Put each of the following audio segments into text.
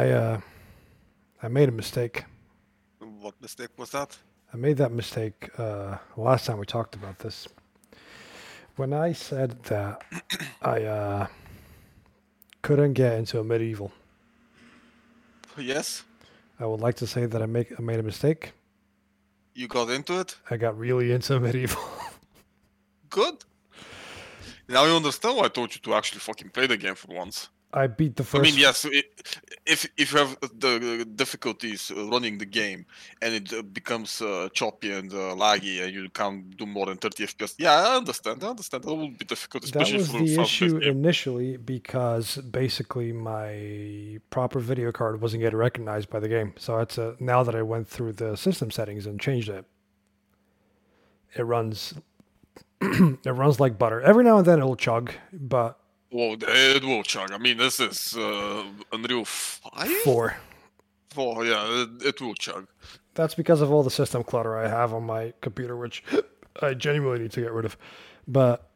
I uh, I made a mistake. What mistake was that? I made that mistake uh, last time we talked about this. When I said that I uh, couldn't get into Amid Evil, Yes, I would like to say that I make I made a mistake. you got into it. I got really into medieval. Good. Now you understand why I told you to actually fucking play the game for once. I beat the first. I mean, yes, i if if you have the difficulties running the game and it uh, becomes uh, choppy and uh, laggy and you can't do more than 30 FPS, yeah, I understand. I understand. That will be difficult, that especially was for the issue initially because basically my proper video card wasn't getting recognized by the game. So it's a, now that I went through the system settings and changed it, it runs it runs like butter. Every now and then it'll chug, but Well, it will chug. I mean, this is uh, Unreal 5? four. Four, yeah, it, it will chug. That's because of all the system clutter I have on my computer, which I genuinely need to get rid of. But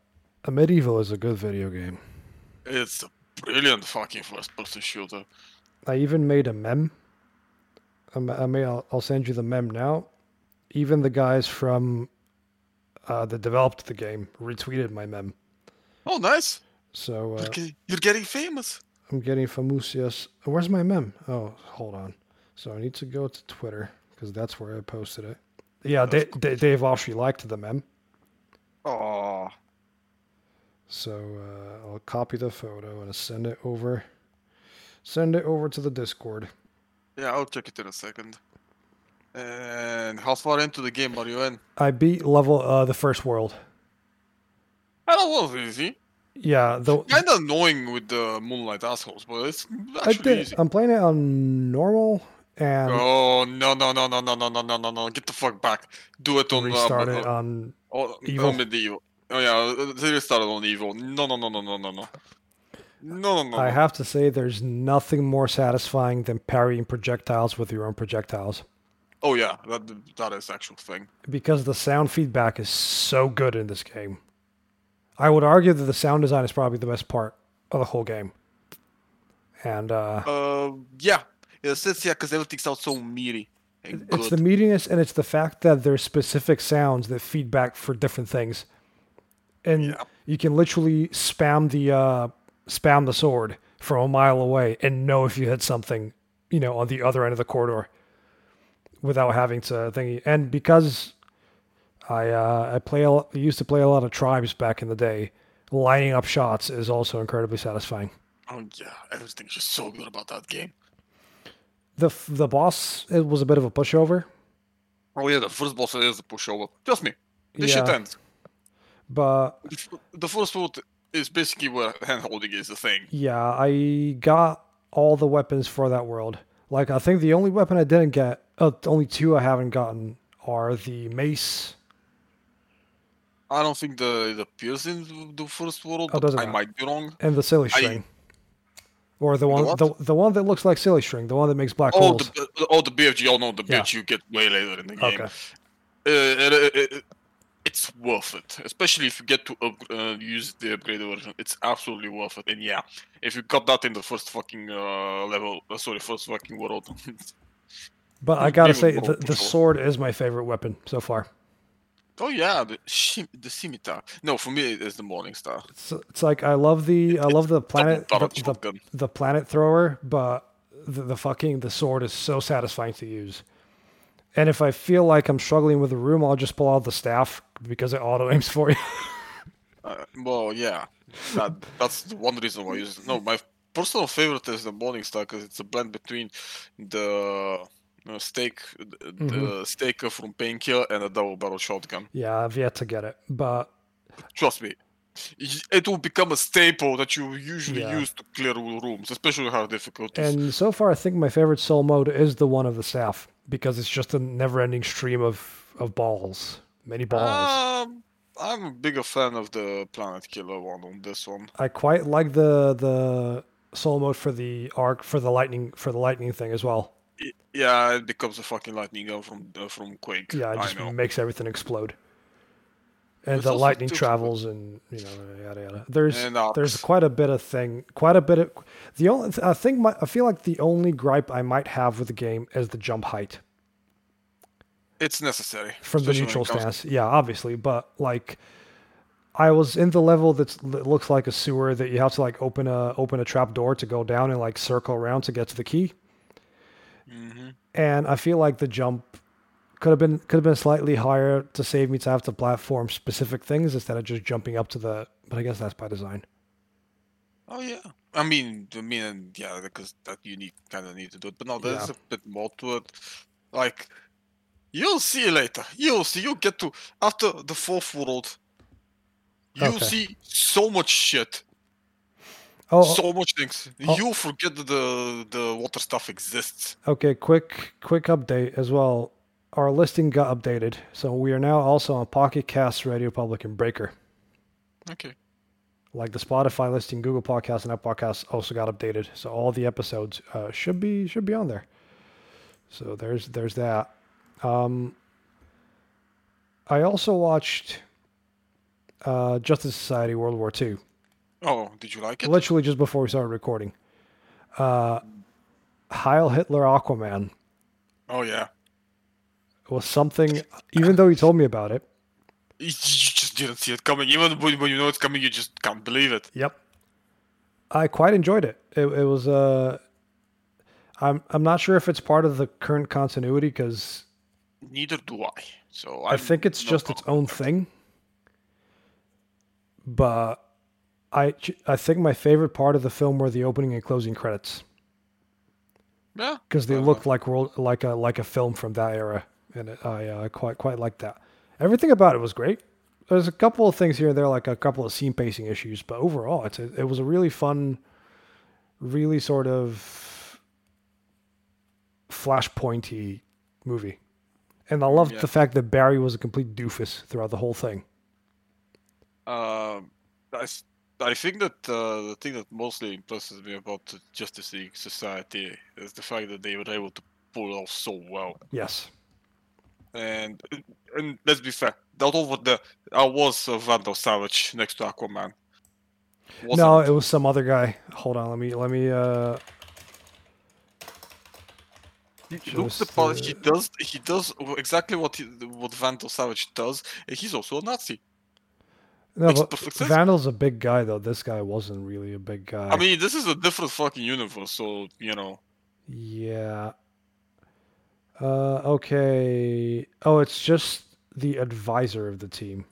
Amid Evil is a good video game. It's a brilliant fucking first-person shooter. I even made a mem. I may I'll, I'll send you the mem now. Even the guys from uh, that developed the game retweeted my mem. Oh, nice. So uh, You're, you're getting famous. I'm getting famusias. Where's my mem? Oh, hold on. So I need to go to Twitter because that's where I posted it. Yeah, Da- Da- Dave actually liked the mem. Oh, So uh, I'll copy the photo and send it over. Send it over to the Discord. yeah, I'll check it in a second. And how far into the game are you in? I beat level uh, the first world. I don't know, it's easy. Yeah, the Kind of annoying with the Moonlight assholes, but it's I actually did. easy. I'm playing it on normal and Oh no no no no no no no no no no! Get the fuck back! Do it on restart uh, it uh, on. oh, Evil. on medieval. Oh yeah, uh, they restarted on evil. No no no no no no no. No no no. I have to say, there's nothing more satisfying than parrying projectiles with your own projectiles Oh yeah, that that is actual thing. because the sound feedback is so good in this game. I would argue that the sound design is probably the best part of the whole game. And uh, Uh, yeah, it sits yeah, because everything sounds so meaty and good. it's the meatiness and it's the fact that there's specific sounds that feedback for different things and Yeah. you can literally spam the uh spam the sword from a mile away and know if you hit something you know on the other end of the corridor without having to think and because i uh i play a used to play a lot of tribes back in the day lining up shots is also incredibly satisfying Oh yeah, everything's just so good about that game. the f- the boss it was a bit of a pushover Oh yeah, the first boss is a pushover. Trust me, this shit ends. but The first world is basically where handholding is the thing. Yeah, I got all the weapons for that world. Like, I think the only weapon I didn't get, uh, the only two I haven't gotten are the mace. I don't think the it appears in the first world, Oh, but does I not? might be wrong. and the silly I- string. Or the one, what? the, the one that looks like silly string, the one that makes black Oh, holes. the, oh, the BFG. Oh no, the Yeah. bitch you get way later in the game. Okay. Uh, it, it, it, it's worth it, especially if you get to up, uh, use the upgraded version. It's absolutely worth it. And yeah, if you got that in the first fucking uh, level, uh, sorry, first fucking world. But I gotta say, the, the sword is my favorite weapon so far. Oh yeah, the shim- the scimitar. No, for me it is the Morning Star. It's, it's like I love the I love the planet the, the, the planet thrower, but the, the fucking the sword is so satisfying to use. And if I feel like I'm struggling with the room, I'll just pull out the staff because it auto aims for you. Uh, well, yeah, that, that's one reason why I use it. No, my personal favorite is the Morning Star because it's a blend between the uh, steak, the, Mm-hmm. steak from Painkiller and a double barrel shotgun. yeah, I've yet to get it, but Trust me, it will become a staple that you usually Yeah. use to clear rooms, especially hard difficulties. and so far I think my favorite soul mode is the one of the staff because it's just a never-ending stream of of balls, many balls. Um, I'm a bigger fan of the Planet Killer one on this one. I quite like the the soul mode for the arc for the lightning for the lightning thing as well. Yeah, it becomes a fucking lightning gun from uh, from Quake. Yeah, it just makes everything explode. and It's the lightning travels and you know yada yada. There's there's quite a bit of thing, quite a bit of the only I think my, I feel like the only gripe I might have with the game is the jump height It's necessary from the especially when it neutral stance. Yeah, obviously, but like I was in the level that's, that looks like a sewer that you have to like open a open a trap door to go down and like circle around to get to the key. Mhm. and I feel like the jump could have been could have been slightly higher to save me to have to platform specific things instead of just jumping up to the. But I guess that's by design. Oh yeah. I mean, I mean, and yeah, because that you need kind of need to do it. But no, there's Yeah. a bit more to it. Like, you'll see later. You'll see. You get to after the fourth world. You Okay. see so much shit, Oh, so much things. Oh. You forget that the the water stuff exists. okay. Quick quick update as well. Our listing got updated, so we are now also on Pocket Cast, Radio Public, and Breaker. Okay. Like the Spotify listing, Google Podcasts, and Apple Podcasts also got updated, so all the episodes uh, should be should be on there. So there's there's that. Um, I also watched uh, Justice Society World War II, Oh, did you like it? literally just before we started recording. Uh, Heil Hitler Aquaman Oh yeah. was something, even though he told me about it. You just didn't see it coming. Even when you know it's coming, you just can't believe it. Yep. I quite enjoyed it. It, it was uh I'm I'm not sure if it's part of the current continuity because Neither do I. So I I'm think it's just its own thing. But I I think my favorite part of the film were the opening and closing credits Yeah. because they fair looked like world like a like a film from that era, and it, I uh, quite quite liked that. Everything about it was great. There's a couple of things here and there, like a couple of scene pacing issues, but overall, it's a, it was a really fun, really sort of flashpointy movie. And I loved Yeah. the fact that Barry was a complete doofus throughout the whole thing. Um, s- I think that uh, the thing that mostly impresses me about the Justice League Society is the fact that they were able to pull it off so well. Yes. And and let's be fair, not over the I was uh, Vandal Savage next to Aquaman. Wasn't no, it? was some other guy. Hold on, let me let me uh He looks the part. He does. He does exactly what he, what Vandal Savage does. He's also a Nazi. No, Makes but perfect sense. Vandal's a big guy though. This guy wasn't really a big guy. I mean, this is a different fucking universe, so you know. Yeah. Uh, okay. Oh, it's just the advisor of the team.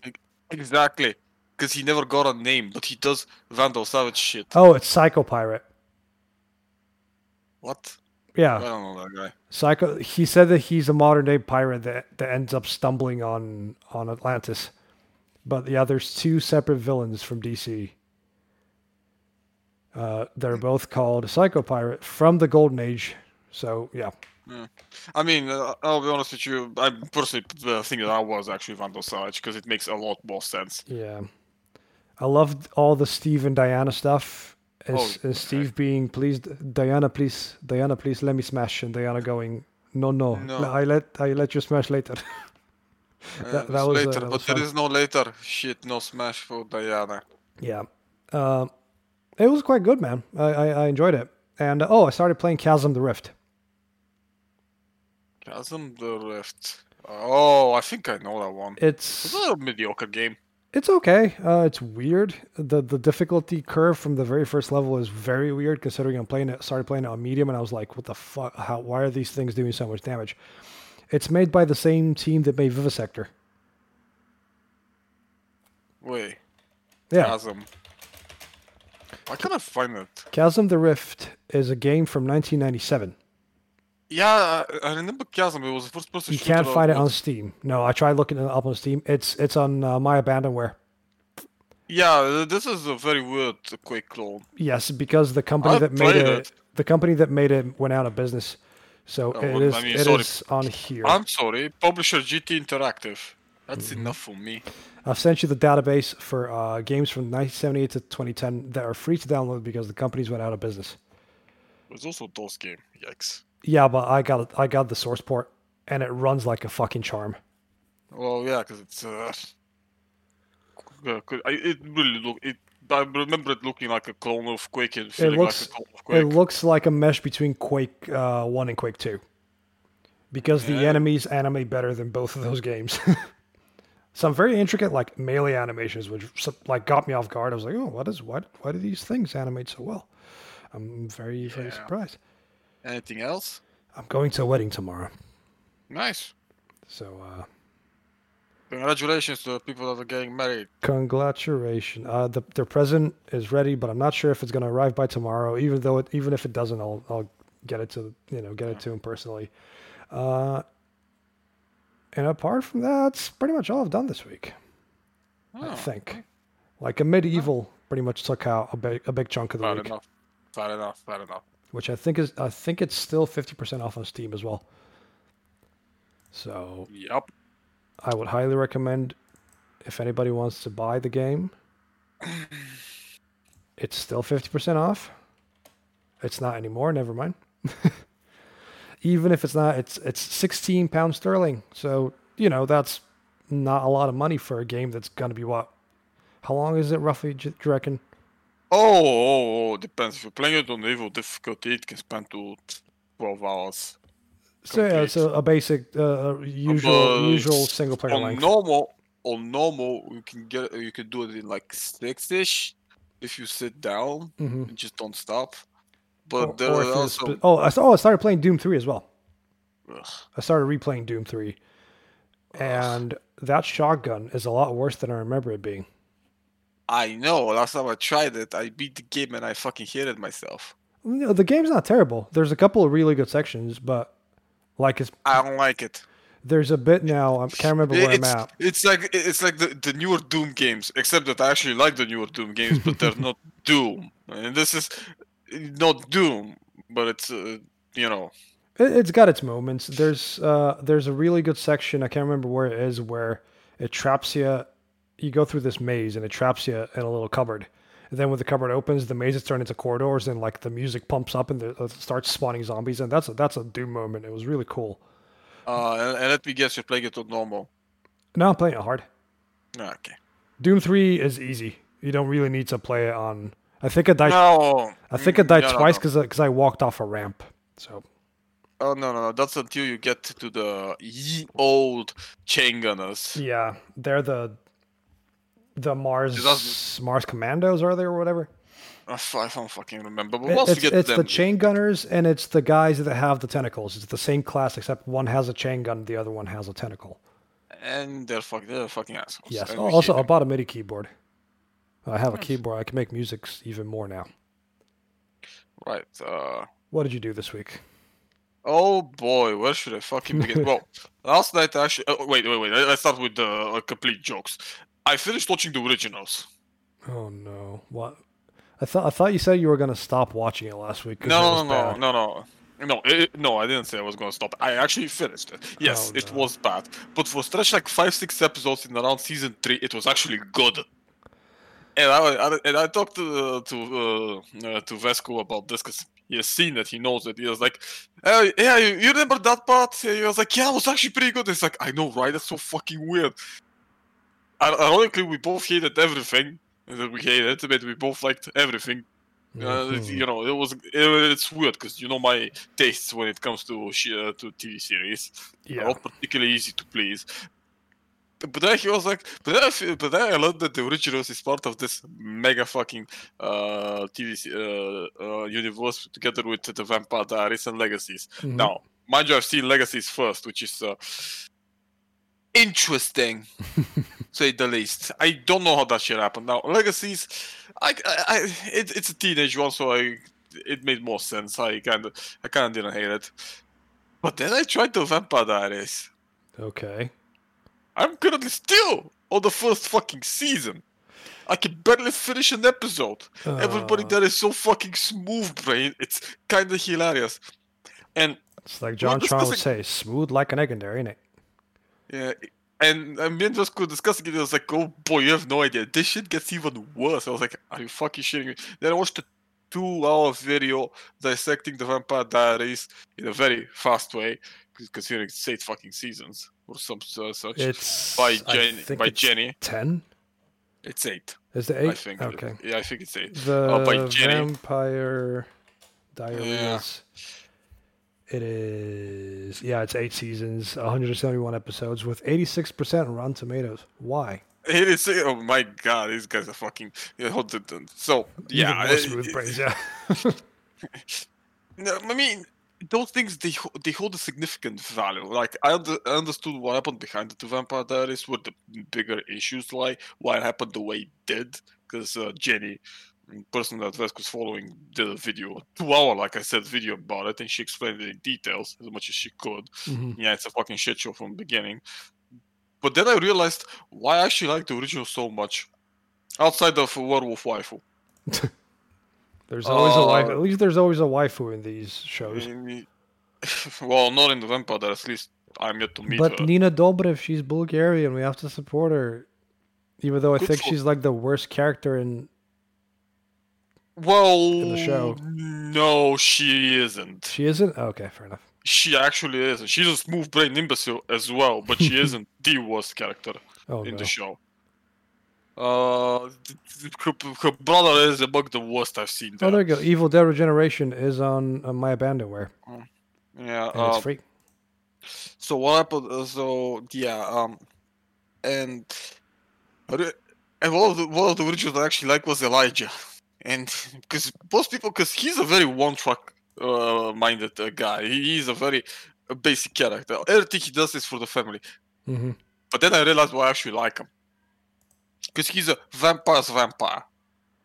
Exactly. Because he never got a name, but he does Vandal Savage shit. Oh, it's Psycho Pirate. What? Yeah. I don't know that guy. Psycho. He said that he's a modern day pirate that, that ends up stumbling on on Atlantis. But yeah, there's two separate villains from DC. Uh, they're both called Psycho Pirate from the Golden Age. So yeah, I mean, uh, I'll be honest with you. I personally uh, think that I was actually Vandal Savage because it makes a lot more sense. yeah. I loved all the Steve and Diana stuff. As, Oh, okay. Steve being pleased, Diana, please, Diana, please let me smash, and Diana going, no, no, No. I let I let you smash later. That- Uh, that was, uh, later, that but was there is no later. Shit, no smash for Diana. Yeah. Um, it was quite good, man. I, I, I enjoyed it. And uh, oh, I started playing Chasm the Rift. Chasm the Rift. Oh, I think I know that one. It's It's a mediocre game. it's okay. Uh, it's weird. the The difficulty curve from the very first level is very weird, considering I'm playing it. Started playing it on medium, and I was like, "What the fuck? How? Why are these things doing so much damage?" It's made by the same team that made Vivisector. Wait, Yeah, Chasm. I cannot find it. Chasm the Rift is a game from 1997. Yeah, I, I remember Chasm. It was the first-person You can't find it on Steam. No, I tried looking it up on Steam. It's it's on uh, My Abandonware. Yeah, this is a very weird Quake clone. Yes, because the company I've that made it, it. the company that made it went out of business. So Oh, it well, is I mean, it sorry. is on here. I'm sorry, publisher GT Interactive. That's Mm-hmm. enough for me. I've sent you the database for uh, games from 1978 to 2010 that are free to download because the companies went out of business. There's also DOS game. Yikes. Yeah, but I got it- I got the source port and it runs like a fucking charm. Well, yeah, because it's uh, uh, it really look it. I remember it looking like a clone of Quake and It looks like a clone of it looks like a mesh between Quake uh, One and Quake Two, because the enemies animate better than both of those games. Some very intricate like melee animations, which like got me off guard. I was like, oh, what is what? Why do these things animate so well? I'm very very Yeah. surprised. Anything else? I'm going to a wedding tomorrow, Nice. so uh, Congratulations to the people that are getting married. congratulations. Uh, the their present is ready, but I'm not sure if it's going to arrive by tomorrow. Even though it, even if it doesn't, I'll I'll get it to you know get it to him personally. Uh, and apart from that, that's pretty much all I've done this week. I Oh, think, like Amid Evil, pretty much took out a big a big chunk of the Fair week, enough. Fair enough. Fair enough. which I think is I think it's still fifty percent off on Steam as well. So Yep. I would highly recommend if anybody wants to buy the game. It's still 50% off. It's not anymore, never mind. Even if it's not, it's it's 16 pounds sterling. So, you know, that's not a lot of money for a game that's going to be what? How long is it roughly, do you reckon? Oh, oh, oh, depends. If you're playing it on evil difficulty, it can span to 12 hours. So, yeah, it's a, a basic, uh, usual, But usual single player on length. normal, on normal, you can get you can do it in like six-ish if you sit down Mhm. and just don't stop. But Or- there or also sp- oh, I, oh, I started playing Doom 3 as well. Ugh. I started replaying Doom 3. And that shotgun is a lot worse than I remember it being. I know. Last time I tried it, I beat the game and I fucking hated myself. Know, the game's not terrible. There's a couple of really good sections, but like it's I don't like it. there's a bit now. I can't remember where it's, I'm at. it's like it's like the, the newer Doom games, except that I actually like the newer Doom games, but they're not Doom. And this is not Doom, but it's uh, you know It, it's got its moments. There's uh there's a really good section. I can't remember where it is where it traps you. You go through this maze and it traps you in a little cupboard. And then when the cupboard opens, the mazes turn into corridors and like the music pumps up and the, it starts spawning zombies. And that's a, that's a Doom moment. It was really cool. Uh, and, and let me guess, you're playing it on normal. No, I'm playing it hard. Ah, Okay. Doom 3 is easy. You don't really need to play it on. I think I died. No. I think I died no, no, twice no. because because I walked off a ramp. So Oh no, no, no. That's until you get to the ye old chain gunners. yeah, they're the the Mars Mars Commandos are they or whatever. I don't fucking remember. But you it's it's the chain gunners and it's the guys that have the tentacles. It's the same class except one has a chain gun, the other one has a tentacle. and they're fuck, they're fucking assholes. Yes. and also, I bought a MIDI keyboard. I have a keyboard. I can make music even more now. right. Uh, What did you do this week? oh boy, where should I fucking begin? well, last night actually. Oh, wait, wait, wait. Let's start with the uh, complete jokes. I finished watching the originals. Oh no! What? I thought I thought you said you were gonna stop watching it last week. No, was no, no, no, no. No, it, no, I didn't say I was gonna stop. I actually finished it. Yes, Oh, it was bad, but for stretch like five, six episodes in around season three, it was actually good. And I, I and I talked to uh, to uh, uh, to Vesco about this because he has seen it. He knows it. He was like, "Hey, yeah, you, you remember that part?" He was like, "Yeah, it was actually pretty good." It's like, I know, right? That's so fucking weird. Ir- Ironically, we both hated everything that we hated, but we both liked everything. Uh, it- Mhm. you know, it was it, it's weird because you know my tastes when it comes to uh, to TV series. Yeah. not particularly easy to please. But then he was like, but then I, feel, but then I learned that the originals is part of this mega fucking uh, TV uh, uh, universe together with the Vampire Diaries and Legacies. Mhm. Now, mind you, I've seen Legacies first, which is uh, interesting, say the least. I don't know how that shit happened. Now, Legacies, I, I, I it, it's a teenage one, so I it made more sense. I kind of, I kind of didn't hate it. But then I tried the Vampire Diaries. Okay. I'm currently still on the first fucking season. I can barely finish an episode. Everybody Uh, there is so fucking smooth brain. It's kind of hilarious. And It's like John would say, "Smooth like an egg in there, ain't it?" Yeah, and uh, me and Vasco discussing it. I was like, "Oh boy, you have no idea. This shit gets even worse." I was like, "Are you fucking shitting me?" Then I watched a two-hour video dissecting the Vampire Diaries in a very fast way, considering it's eight fucking seasons or some uh, such It's by Jen by it's Jenny. Ten. It's eight. Is it eight? I think. Okay. Yeah, I think it's eight. The Oh, by Jenny. Vampire Diaries. It is yeah, it's eight seasons, 171 episodes with 86% on Rotten Tomatoes. Why? It is. Oh my god, these guys are fucking. Yeah, hold it. then. So yeah, Even more it- smooth it- brains. Yeah. No, I mean, those things they they hold a significant value. Like I, under, I understood what happened behind the two Vampire Diaries, where the bigger issues lie, why it happened the way it did. Because uh, Jenny, person that Vesk was following, did a video, two hour, like I said, video about it, and she explained it in details as much as she could. Mhm. Yeah, it's a fucking shit show from the beginning. But then I realized why I actually like the original so much, outside of Werewolf Waifu. There's always a wife. Uh, At least there's always a waifu in these shows. Mm, well, not in the Vampire at least I'm yet to meet But her. Nina Dobrev, she's Bulgarian. We have to support her, even though I Good think for- she's like the worst character in. Well, the show. no, she isn't. She isn't. Okay, fair enough. She actually isn't. She's a smooth brain imbecile as well, but she isn't the worst character Oh in no. the show. Uh, her, her brother is among the worst I've seen. Oh, There. there you go. Evil Dead Regeneration is on, on my abandonware, yeah, and uh, it's free. so what happened? uh, So yeah, um, and and one of the one of the originals I actually like was Elijah, and because most people, because he's a very one track uh, minded uh, guy. He, he's a very basic character. Everything he does is for the family. hmm But then I realized why I actually like him, because he's a vampire's vampire.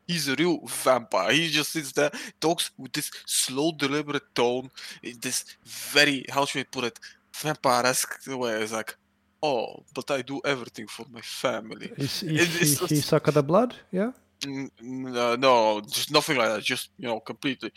He's a real vampire. He just sits there, talks with this slow, deliberate tone, in this very, how should I put it, vampire-esque way. It's like, oh, but I do everything for my family. He, he, it's he suck of the blood. Yeah. Uh, no, just nothing like that. Just, you know, completely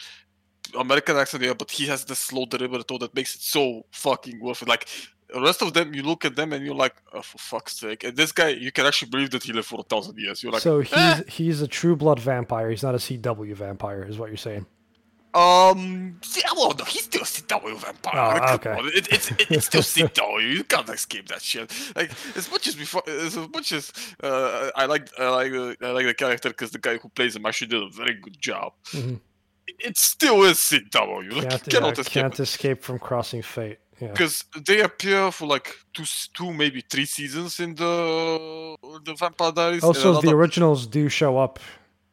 American accent, yeah, but he has this slow, deliberate tone that makes it so fucking worth it. Like, the rest of them, you look at them and you're like, oh, for fuck's sake. And this guy, you can actually believe that he lived for a thousand years. You're like, so he's "Eh." he's a true blood vampire. He's not a CW vampire, is what you're saying. Um, yeah, well, no, he's still CW vampire. Oh, okay. It, it's it, it's still CW. You can't escape that shit. Like as much as before, as much as uh, I like I like uh, I like the character because the guy who plays him actually did a very good job. Mhm. It, it still is CW. You Can't, cannot yeah, escape can't escape from crossing fate. Yeah. because they appear for like two, two maybe three seasons in the the Vampire Diaries. Also, the originals do show up.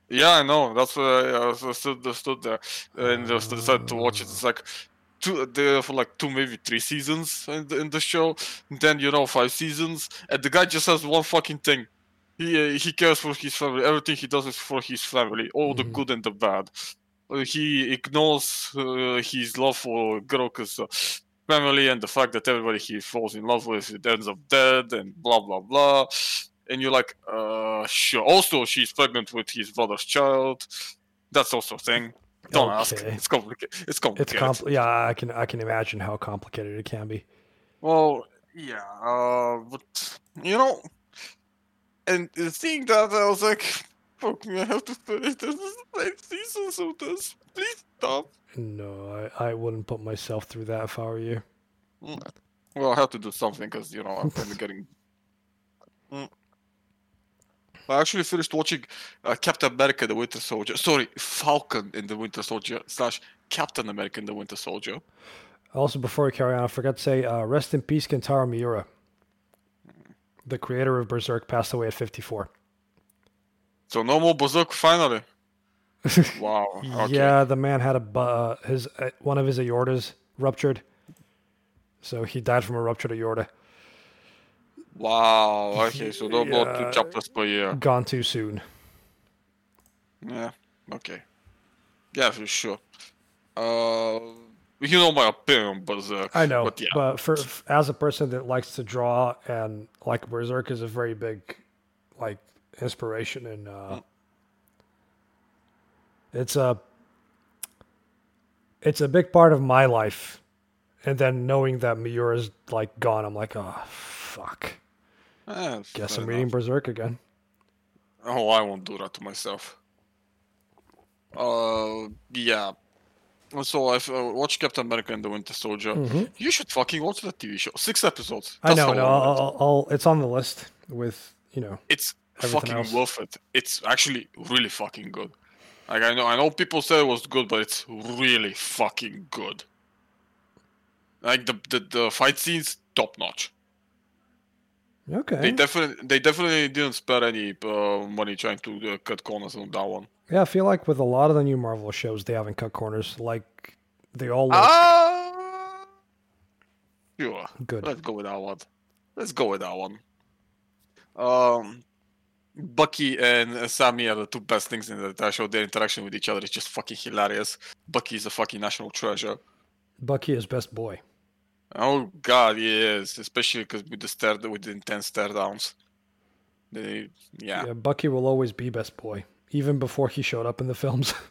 Yeah, I know. That's why I, stood, stood there and just decided to watch it. It's like two, there for like two, maybe three seasons in the, in the show. And then you know five seasons, and the guy just has one fucking thing. He uh, he cares for his family. Everything he does is for his family, all the Mhm. good and the bad. Uh, he ignores uh, his love for Groku's uh, family and the fact that everybody he falls in love with ends up dead and blah blah blah and you're like, uh, sure. Also, she's pregnant with his brother's child. That's also a thing. Don't ask. It's complicated. It's It's complicated. compl- Yeah, I can I can imagine how complicated it can be. well, yeah, uh, but you know, and the thing that I was like, fuck me, I have to finish this. This is the season of this. Please stop. No, I, I wouldn't put myself through that if I were you. Well, I have to do something because you know I'm kind of getting. Mm. I actually finished watching uh, Captain America: The Winter Soldier. Sorry, Falcon in the Winter Soldier slash Captain America: The Winter Soldier. Also, before we carry on, I forgot to say, uh, rest in peace, Kentaro Miura. The creator of Berserk passed away at 54. So no more Berserk finally. Wow. Okay. Yeah, the man had a uh, his uh, one of his aortas ruptured, so he died from a ruptured aorta. Wow. Okay. So no more two Yeah. chapters per year. Gone too soon. Yeah. Okay. Yeah, for sure. Uh, you know my opinion on Berserk. I know, But yeah. but for as a person that likes to draw and like Berserk is a very big like inspiration and uh, it's a it's a big part of my life. And then knowing that Miura's like gone, I'm like, oh fuck. Eh, Guess I'm reading. Berserk again. Oh, I won't do that to myself. Uh, yeah. So I've uh, watched Captain America and the Winter Soldier. Mhm. You should fucking watch that TV show. Six episodes. I know, no, is. I'll, I'll, it's on the list with you know. It's fucking else. worth it. It's actually really fucking good. Like I know, I know people said it was good, but it's really fucking good. Like the the, the fight scenes, top notch. Okay. They definitely they definitely didn't spare any uh, money trying to uh, cut corners on that one. yeah, I feel like with a lot of the new Marvel shows, they haven't cut corners. Like they all look Ah, sure. good. Let's go with that one. Let's go with that one. Um, Bucky and Sammy are the two best things in the entire show. Their interaction with each other is just fucking hilarious. Bucky is a fucking national treasure. Bucky is best boy. Oh god, yes, especially because with the stare, with the intense stare downs. They, yeah. Yeah, Bucky will always be best boy, even before he showed up in the films.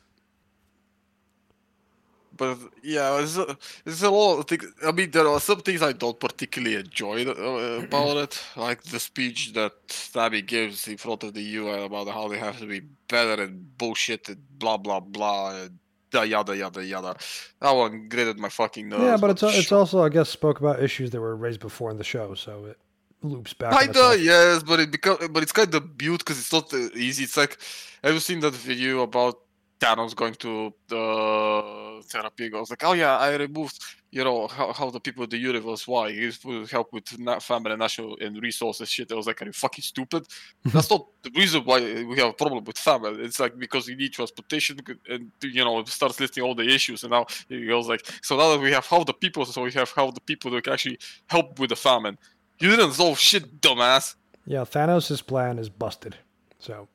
But yeah, there's a, there's a lot of things. I mean, there are some things I don't particularly enjoy uh, about it, like the speech that Stabby gives in front of the UN about how they have to be better and bullshit and blah blah blah and da yada yada yada. That one grated my fucking nose. yeah, but it's it's also I guess spoke about issues that were raised before in the show, so it loops back. Kinda, yes, but it become, but it's kind of built because it's not uh, easy. It's like, have you seen that video about Thanos going to the therapy? goes like, oh yeah, I removed, you know, how, how the people of the universe. Why? He's to help with na- family, and national, and resources. Shit. I was like, are you fucking stupid? That's not the reason why we have a problem with family. It's like because you need transportation, and you know, it starts listing all the issues, and now he goes like, so now that we have half the people, so we have half the people that can actually help with the famine. You didn't solve shit, dumbass. Yeah, Thanos' plan is busted. So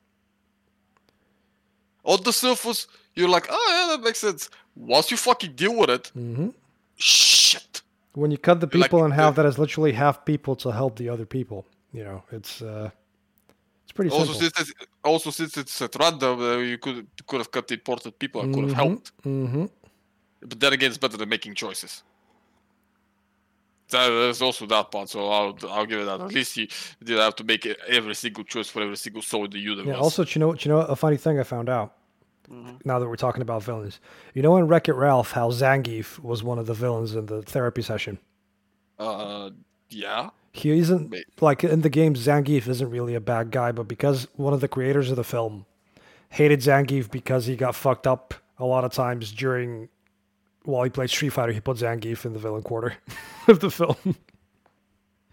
On the surface, you're like, oh yeah, that makes sense. Once you fucking deal with it, hmm shit. when you cut the Like, people in half, that is literally half people to help the other people. You know, it's uh, it's pretty Also, simple. since it's, also since it's at random, uh, you could could have cut the important people and could have Mhm, helped. mhm. But then again, it's better than making choices. That, there's also that part, so I'll I'll give it that. At least he did have to make every single choice for every single soul in the universe. Yeah. Also, you know, do you know a funny thing I found out? Mhm. Now that we're talking about villains, you know in Wreck It Ralph how Zangief was one of the villains in the therapy session. uh, yeah. He isn't Wait. like in the game. Zangief isn't really a bad guy, but because one of the creators of the film hated Zangief because he got fucked up a lot of times during while he played Street Fighter, he put Zangief in the villain quarter of the film.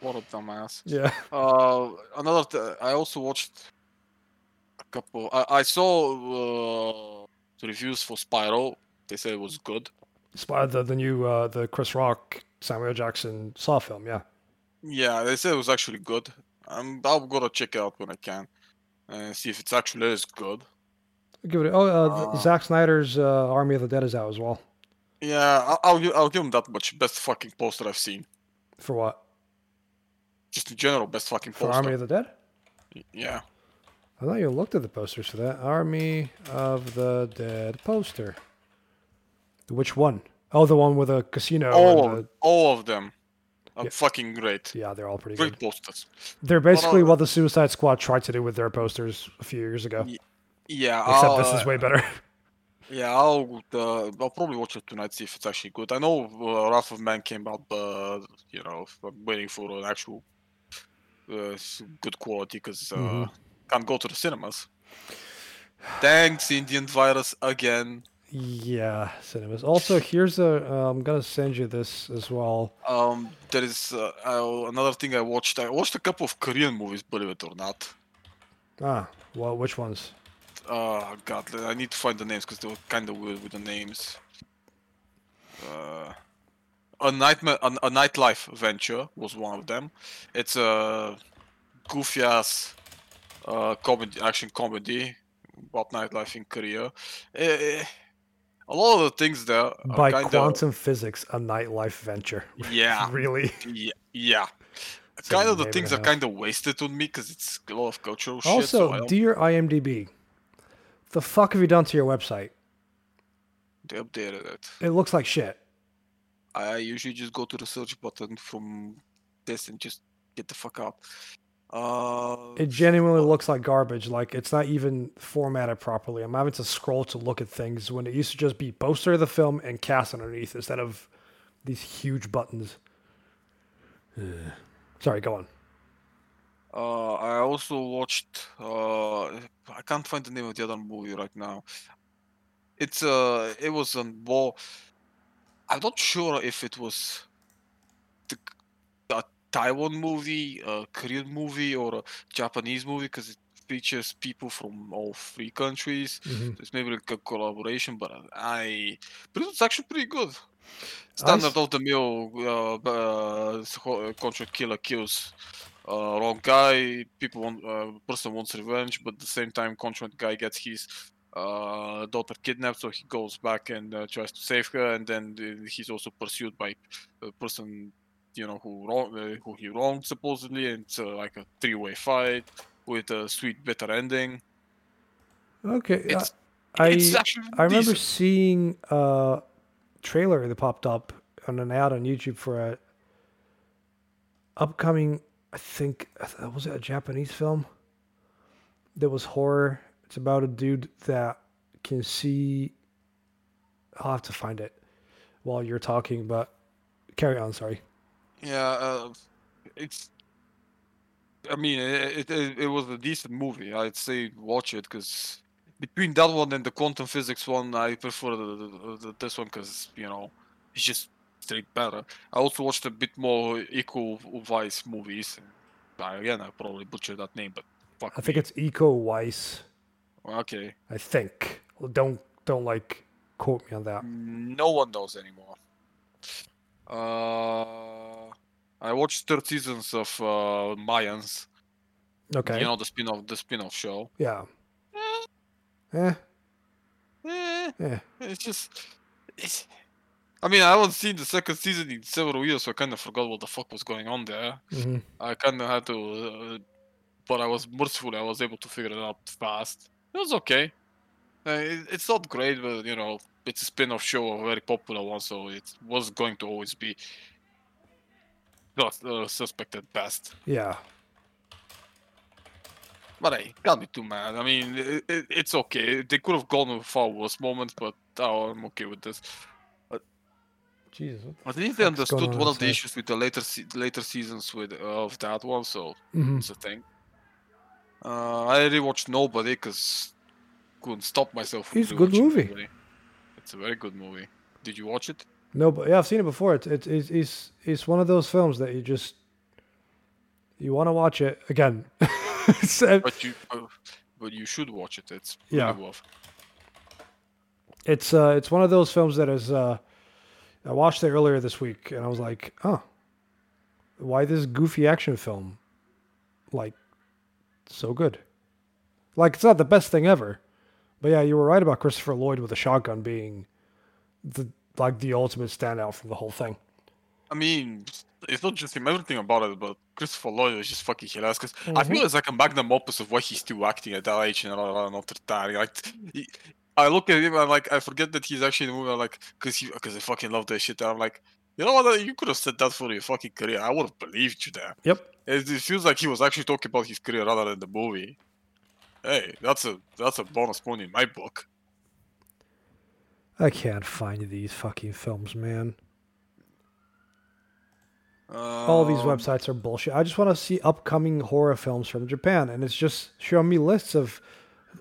What a dumbass. yeah. Uh, another. Th- I also watched a couple. I, I saw uh, the reviews for Spiral. They said it was good. Spiral, the the new uh, the Chris Rock Samuel Jackson Saw film. Yeah. Yeah, they said it was actually good. I'm. I'm gonna check it out when I can, and see if it's actually as good. Give it. Oh, uh, Uh. Zack Snyder's uh, Army of the Dead is out as well. Yeah, I'll, I'll give. I'll give him that much. Best fucking poster I've seen. For what? Just in general, best fucking For poster. Army of the Dead? Yeah. I thought you looked at the posters for that. Army of the Dead poster. Which one? Oh, the one with a casino. all and of, all of them are Yeah. fucking great. yeah, they're all pretty Great good. posters. They're basically uh, what the Suicide Squad tried to do with their posters a few years ago. Ye- Yeah. Except I'll, this is uh, way better. Yeah, I'll uh, I'll probably watch it tonight see if it's actually good. I know uh, Wrath of Man came out, but you know I'm waiting for an actual uh, good quality because uh, Mhm. can't go to the cinemas. Thanks, Indian virus again. yeah, cinemas. Also, here's a. Uh, I'm gonna send you this as well. Um, there is uh, uh, another thing I watched. I watched a couple of Korean movies, believe it or not. Ah, well, which ones? Uh, God, I need to find the names because they were kind of weird with the names. Uh, a nightmare, a, a nightlife venture was one of them. It's a goofy ass uh, comedy, action comedy about nightlife in Korea. Eh, a lot of the things there are By kind Quantum Physics, a nightlife venture. Yeah. really? yeah, yeah. Kind of the things are kind of wasted on me because it's a lot of cultural shit. Also, so dear IMDb, the fuck have you done to your website? they updated it. It looks like shit. I usually just go to the search button from this and just get the fuck out. Uh, It genuinely looks like garbage. Like it's not even formatted properly. I'm having to scroll to look at things when it used to just be poster of the film and cast underneath instead of these huge buttons. Sorry, go on. Uh, I also watched. Uh, I can't find the name of the other movie right now. It's uh, it was on more. I'm not sure if it was the, a Taiwan movie, a Korean movie, or a Japanese movie because it features people from all three countries. Mhm. So it's maybe like a collaboration, but I, but it's actually pretty good. Standard of the mill, uh, uh, uh, contract killer kills uh, wrong guy. People want uh, person wants revenge, but at the same time, contract guy gets his uh, daughter kidnapped, so he goes back and uh, tries to save her, and then uh, he's also pursued by a person, you know, who wrong, uh, who he wronged supposedly, and it's uh, like a three-way fight with a sweet bitter ending. Okay. uh, It's I it's I remember decent. seeing a trailer that popped up on an ad on YouTube for a upcoming. I think uh, was it a Japanese film that was horror. It's about a dude that can see. I'll have to find it while you're talking, but carry on. Sorry. Yeah, uh, it's. I mean, it, it it was a decent movie. I'd say watch it because between that one and the quantum physics one, I prefer the, the, the, this one because you know it's just straight better. I also watched a bit more Eco Vice movies. Again, I probably butchered that name, but fuck I think it's Eco Weiss. okay. I think. Well, don't don't like quote me on that. No one knows anymore. Uh, I watched third seasons of uh, Mayans. Okay. You know the spin-off, the spin-off show. yeah. Eh. Eh, Eh. it's just. It's, I mean, I haven't seen the second season in several years, so I kind of forgot what the fuck was going on there. hmm I kind of had to, uh, but I was mercifully I was able to figure it out fast. It was okay. Uh, it, it's not great, but you know, it's a spin-off show, of a very popular one, so it was going to always be not uh, suspect at best. Yeah. But hey, can't be too mad. I mean, it, it, it's okay. They could have gone with far worse moments, but oh, I'm okay with this. Jesus. At least they understood on one of the issues with the later se- later seasons with uh, of that one, so hmm it's a thing. Uh, I rewatched Nobody because couldn't stop myself. from It's a good movie. Nobody. It's a very good movie. Did you watch it? No, but yeah, I've seen it before. It's it's it's it's, it's one of those films that you just you want to watch it again. It's, uh, But you, uh, but you should watch it. It's Yeah. worth. it's uh it's one of those films that is uh I watched it earlier this week and I was like, oh, why this goofy action film like so good? Like it's not the best thing ever, but yeah, you were right about Christopher Lloyd with a shotgun being the like the ultimate standout from the whole thing. I mean, it's not just him. Everything about it, but Christopher Lloyd is just fucking hilarious. Because I Mm-hmm. feel it's like a magnum opus of why he's still acting at that age and not retiring. Like, he, I look at him and like I forget that he's actually in the movie. I'm like, because he, because I fucking love that shit. And I'm like, you know what? You could have said that for your fucking career. I would have believed you there. Yep. It, it feels like he was actually talking about his career rather than the movie. Hey, that's a that's a bonus point in my book. I can't find these fucking films, man. All these Um, websites are bullshit. I just want to see upcoming horror films from Japan, and it's just showing me lists of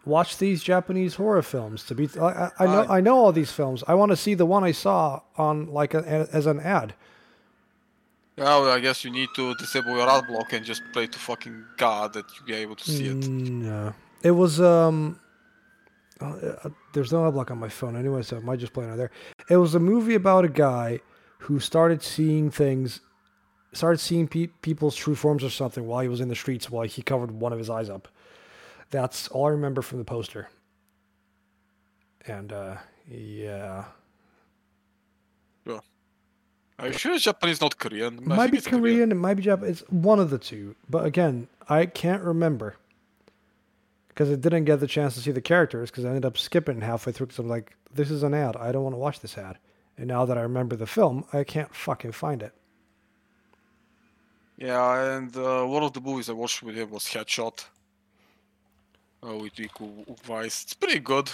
watch these Japanese horror films. To be, I, I, know, I- I know all these films. I want to see the one I saw on like a, as an ad. Yeah, well, I guess you need to disable your ad block and just pray to fucking God that you be able to see it. No, it was um. uh, uh, there's no ad block on my phone anyway, so I might just play on there. It was a movie about a guy who started seeing things, started seeing pe- people's true forms or something while he was in the streets while he covered one of his eyes up. That's all I remember from the poster. And uh, yeah, Are you sure it's Japanese, not Korean? it might be Korean, it might be Japanese. It's one of the two. But again, I can't remember because I didn't get the chance to see the characters because I ended up skipping halfway through because I'm like, this is an ad. I don't want to watch this ad. And now that I remember the film, I can't fucking find it. Yeah, and uh, one of the movies I watched with him was Headshot. Uh, with Iko Uwais. It's pretty good.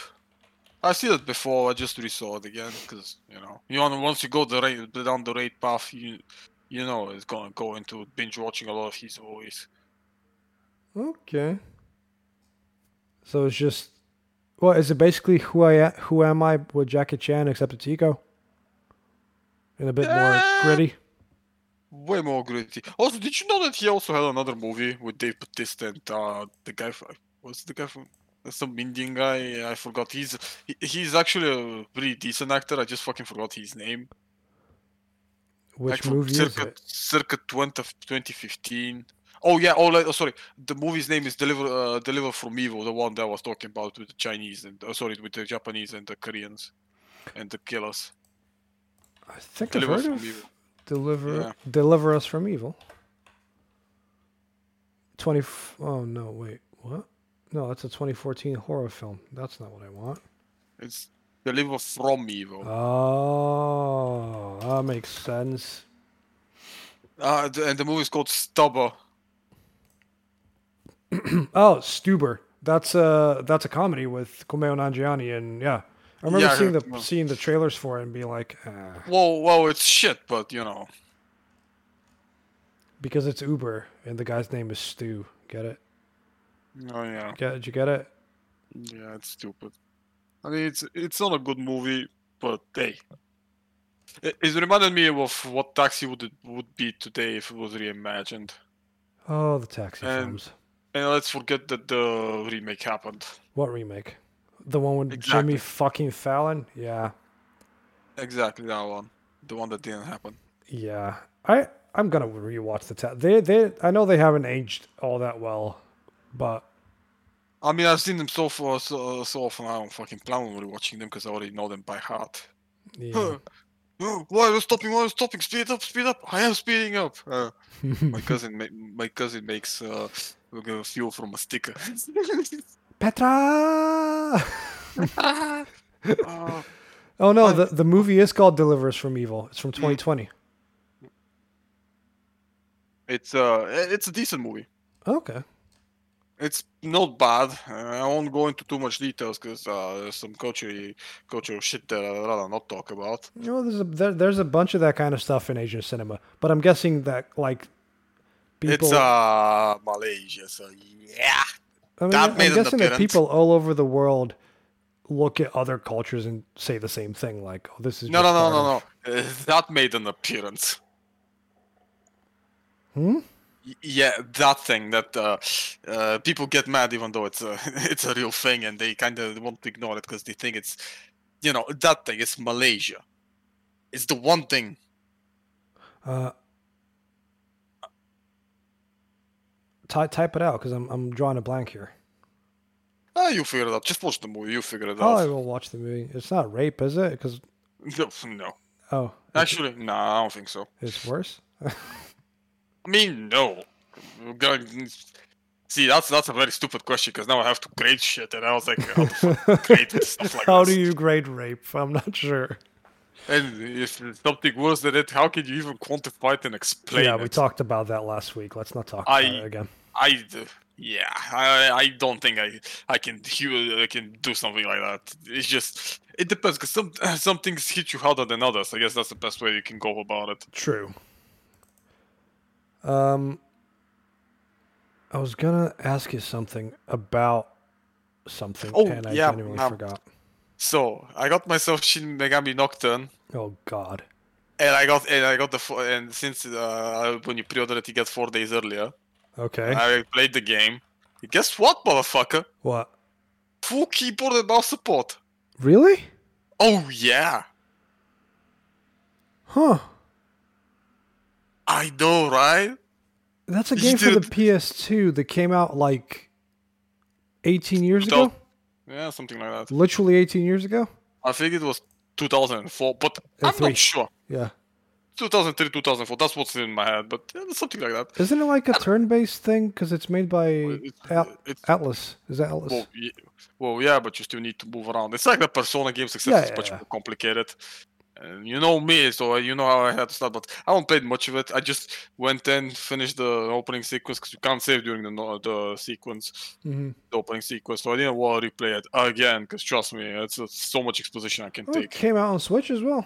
I've seen it before. I just resaw it again because you know, you know, once you go the right, down the right path, you you know it's gonna go into binge watching a lot of his movies. Okay. So it's just, well, is it basically who I who am I with Jackie Chan except it's Iko, and a bit more Uh, gritty. Way more gritty. Also, did you know that he also had another movie with Dave Bautista and uh, the guy from what's the guy from some Indian guy? I forgot. He's he, he's actually a pretty decent actor. I just fucking forgot his name. Which like movie is circa, it? Circa 20, 2015. Oh yeah. Oh, like, oh sorry. The movie's name is Deliver uh, Deliver from Evil, the one that I was talking about with the Chinese and uh, sorry with the Japanese and the Koreans and the killers. I think Deliver I've heard from of Evil. Deliver Yeah. Deliver Us from Evil. Twenty. f- Oh no! Wait. What? No, that's a 2014 horror film. That's not what I want. It's Deliver from Evil. Oh, that makes sense. Uh, the, and the movie is called Stubber. Oh, Stuber. That's a that's a comedy with Kumail Nanjiani, and yeah, I remember Yeah, seeing the well- seeing the trailers for it and being like, ah, Whoa, whoa, it's shit, but you know. because it's Uber and the guy's name is Stu. Get it? Oh yeah, Get? Did you get it? yeah, it's stupid. I mean, it's it's not a good movie, but hey, it, it reminded me of what Taxi would would be today if it was reimagined. Oh, the taxi And- films. And let's forget that the remake happened. What remake? The one with Exactly. Jimmy fucking Fallon? Yeah, Exactly that one, the one that didn't happen. yeah. I I'm gonna rewatch the ta- they they I know they haven't aged all that well, but I mean, I've seen them so far, so, so often. I don't fucking plan on rewatching them because I already know them by heart. yeah. Oh, why are you stopping? Why are you stopping? Speed up! Speed up! I am speeding up. Uh, my cousin, ma- my cousin makes uh, fuel from a sticker. Petra. Uh, Oh no, I- the the movie is called Deliver Us from Evil. It's from Mm. 2020. it's uh, it's a decent movie. Okay. It's not bad. Uh, I won't go into too much details because uh, there's some culture, cultural shit that I'd rather not talk about. You know, there's a there, there's a bunch of that kind of stuff in Asian cinema, but I'm guessing that like people. It's uh Malaysia, so yeah. I mean, that I'm made an guessing that people all over the world look at other cultures and say the same thing, like, "Oh, this is." No, no, no, no, no. Uh, that made an appearance. Hmm. Yeah, that thing that uh, uh, people get mad even though it's a it's a real thing and they kind of want to ignore it because they think it's, you know, that thing is Malaysia. It's the one thing. Uh, ty- type it out because I'm I'm drawing a blank here. Ah, you figure it out. Just watch the movie. You figure it Oh, I will watch the movie. It's not rape, is it? Because No, no. oh, Actually, no, I don't think so. it's worse. I mean, no. See, that's that's a very stupid question because now I have to grade shit, and I was like, how like How do you grade rape? I'm not sure. And if something worse than it, how can you even quantify it and explain yeah, it? we talked about that last week. Let's not talk I- about it again. I, yeah, I, I don't think I, I can, I can do something like that. It's just, it depends, because some, some things hit you harder than others. I guess that's the best way you can go about it. True. Um, I was gonna ask you something about something, Oh, and I yeah, genuinely um, forgot. So I got myself Shin Megami Nocturne, Oh God. and I got, and I got the, and since uh, when you pre-order it, you get four days earlier. Okay. I played the game. Guess what, motherfucker? what? Full keyboard and mouse support. Really? Oh yeah, Huh. I know, right? That's a game for the PS2 that came out like 18 years ago. Yeah, something like that. Literally 18 years ago. I think it was 2004, but Uh, I'm not sure. Yeah. 2003, 2004. That's what's in my head, but yeah, something like that. Isn't it like a turn-based thing? Because it's made by It's, it's Atlus. Is that Atlus? well, yeah, well, yeah, but you still need to move around. It's like the Persona games, except Yeah, it's much more complicated. And you know me, so you know how I had to start. But I haven't played much of it. I just went in, finished the opening sequence because you can't save during the the sequence, hmm the opening sequence. So I didn't want to replay it again because trust me, it's uh, so much exposition I can Oh, it take. came out on Switch as well.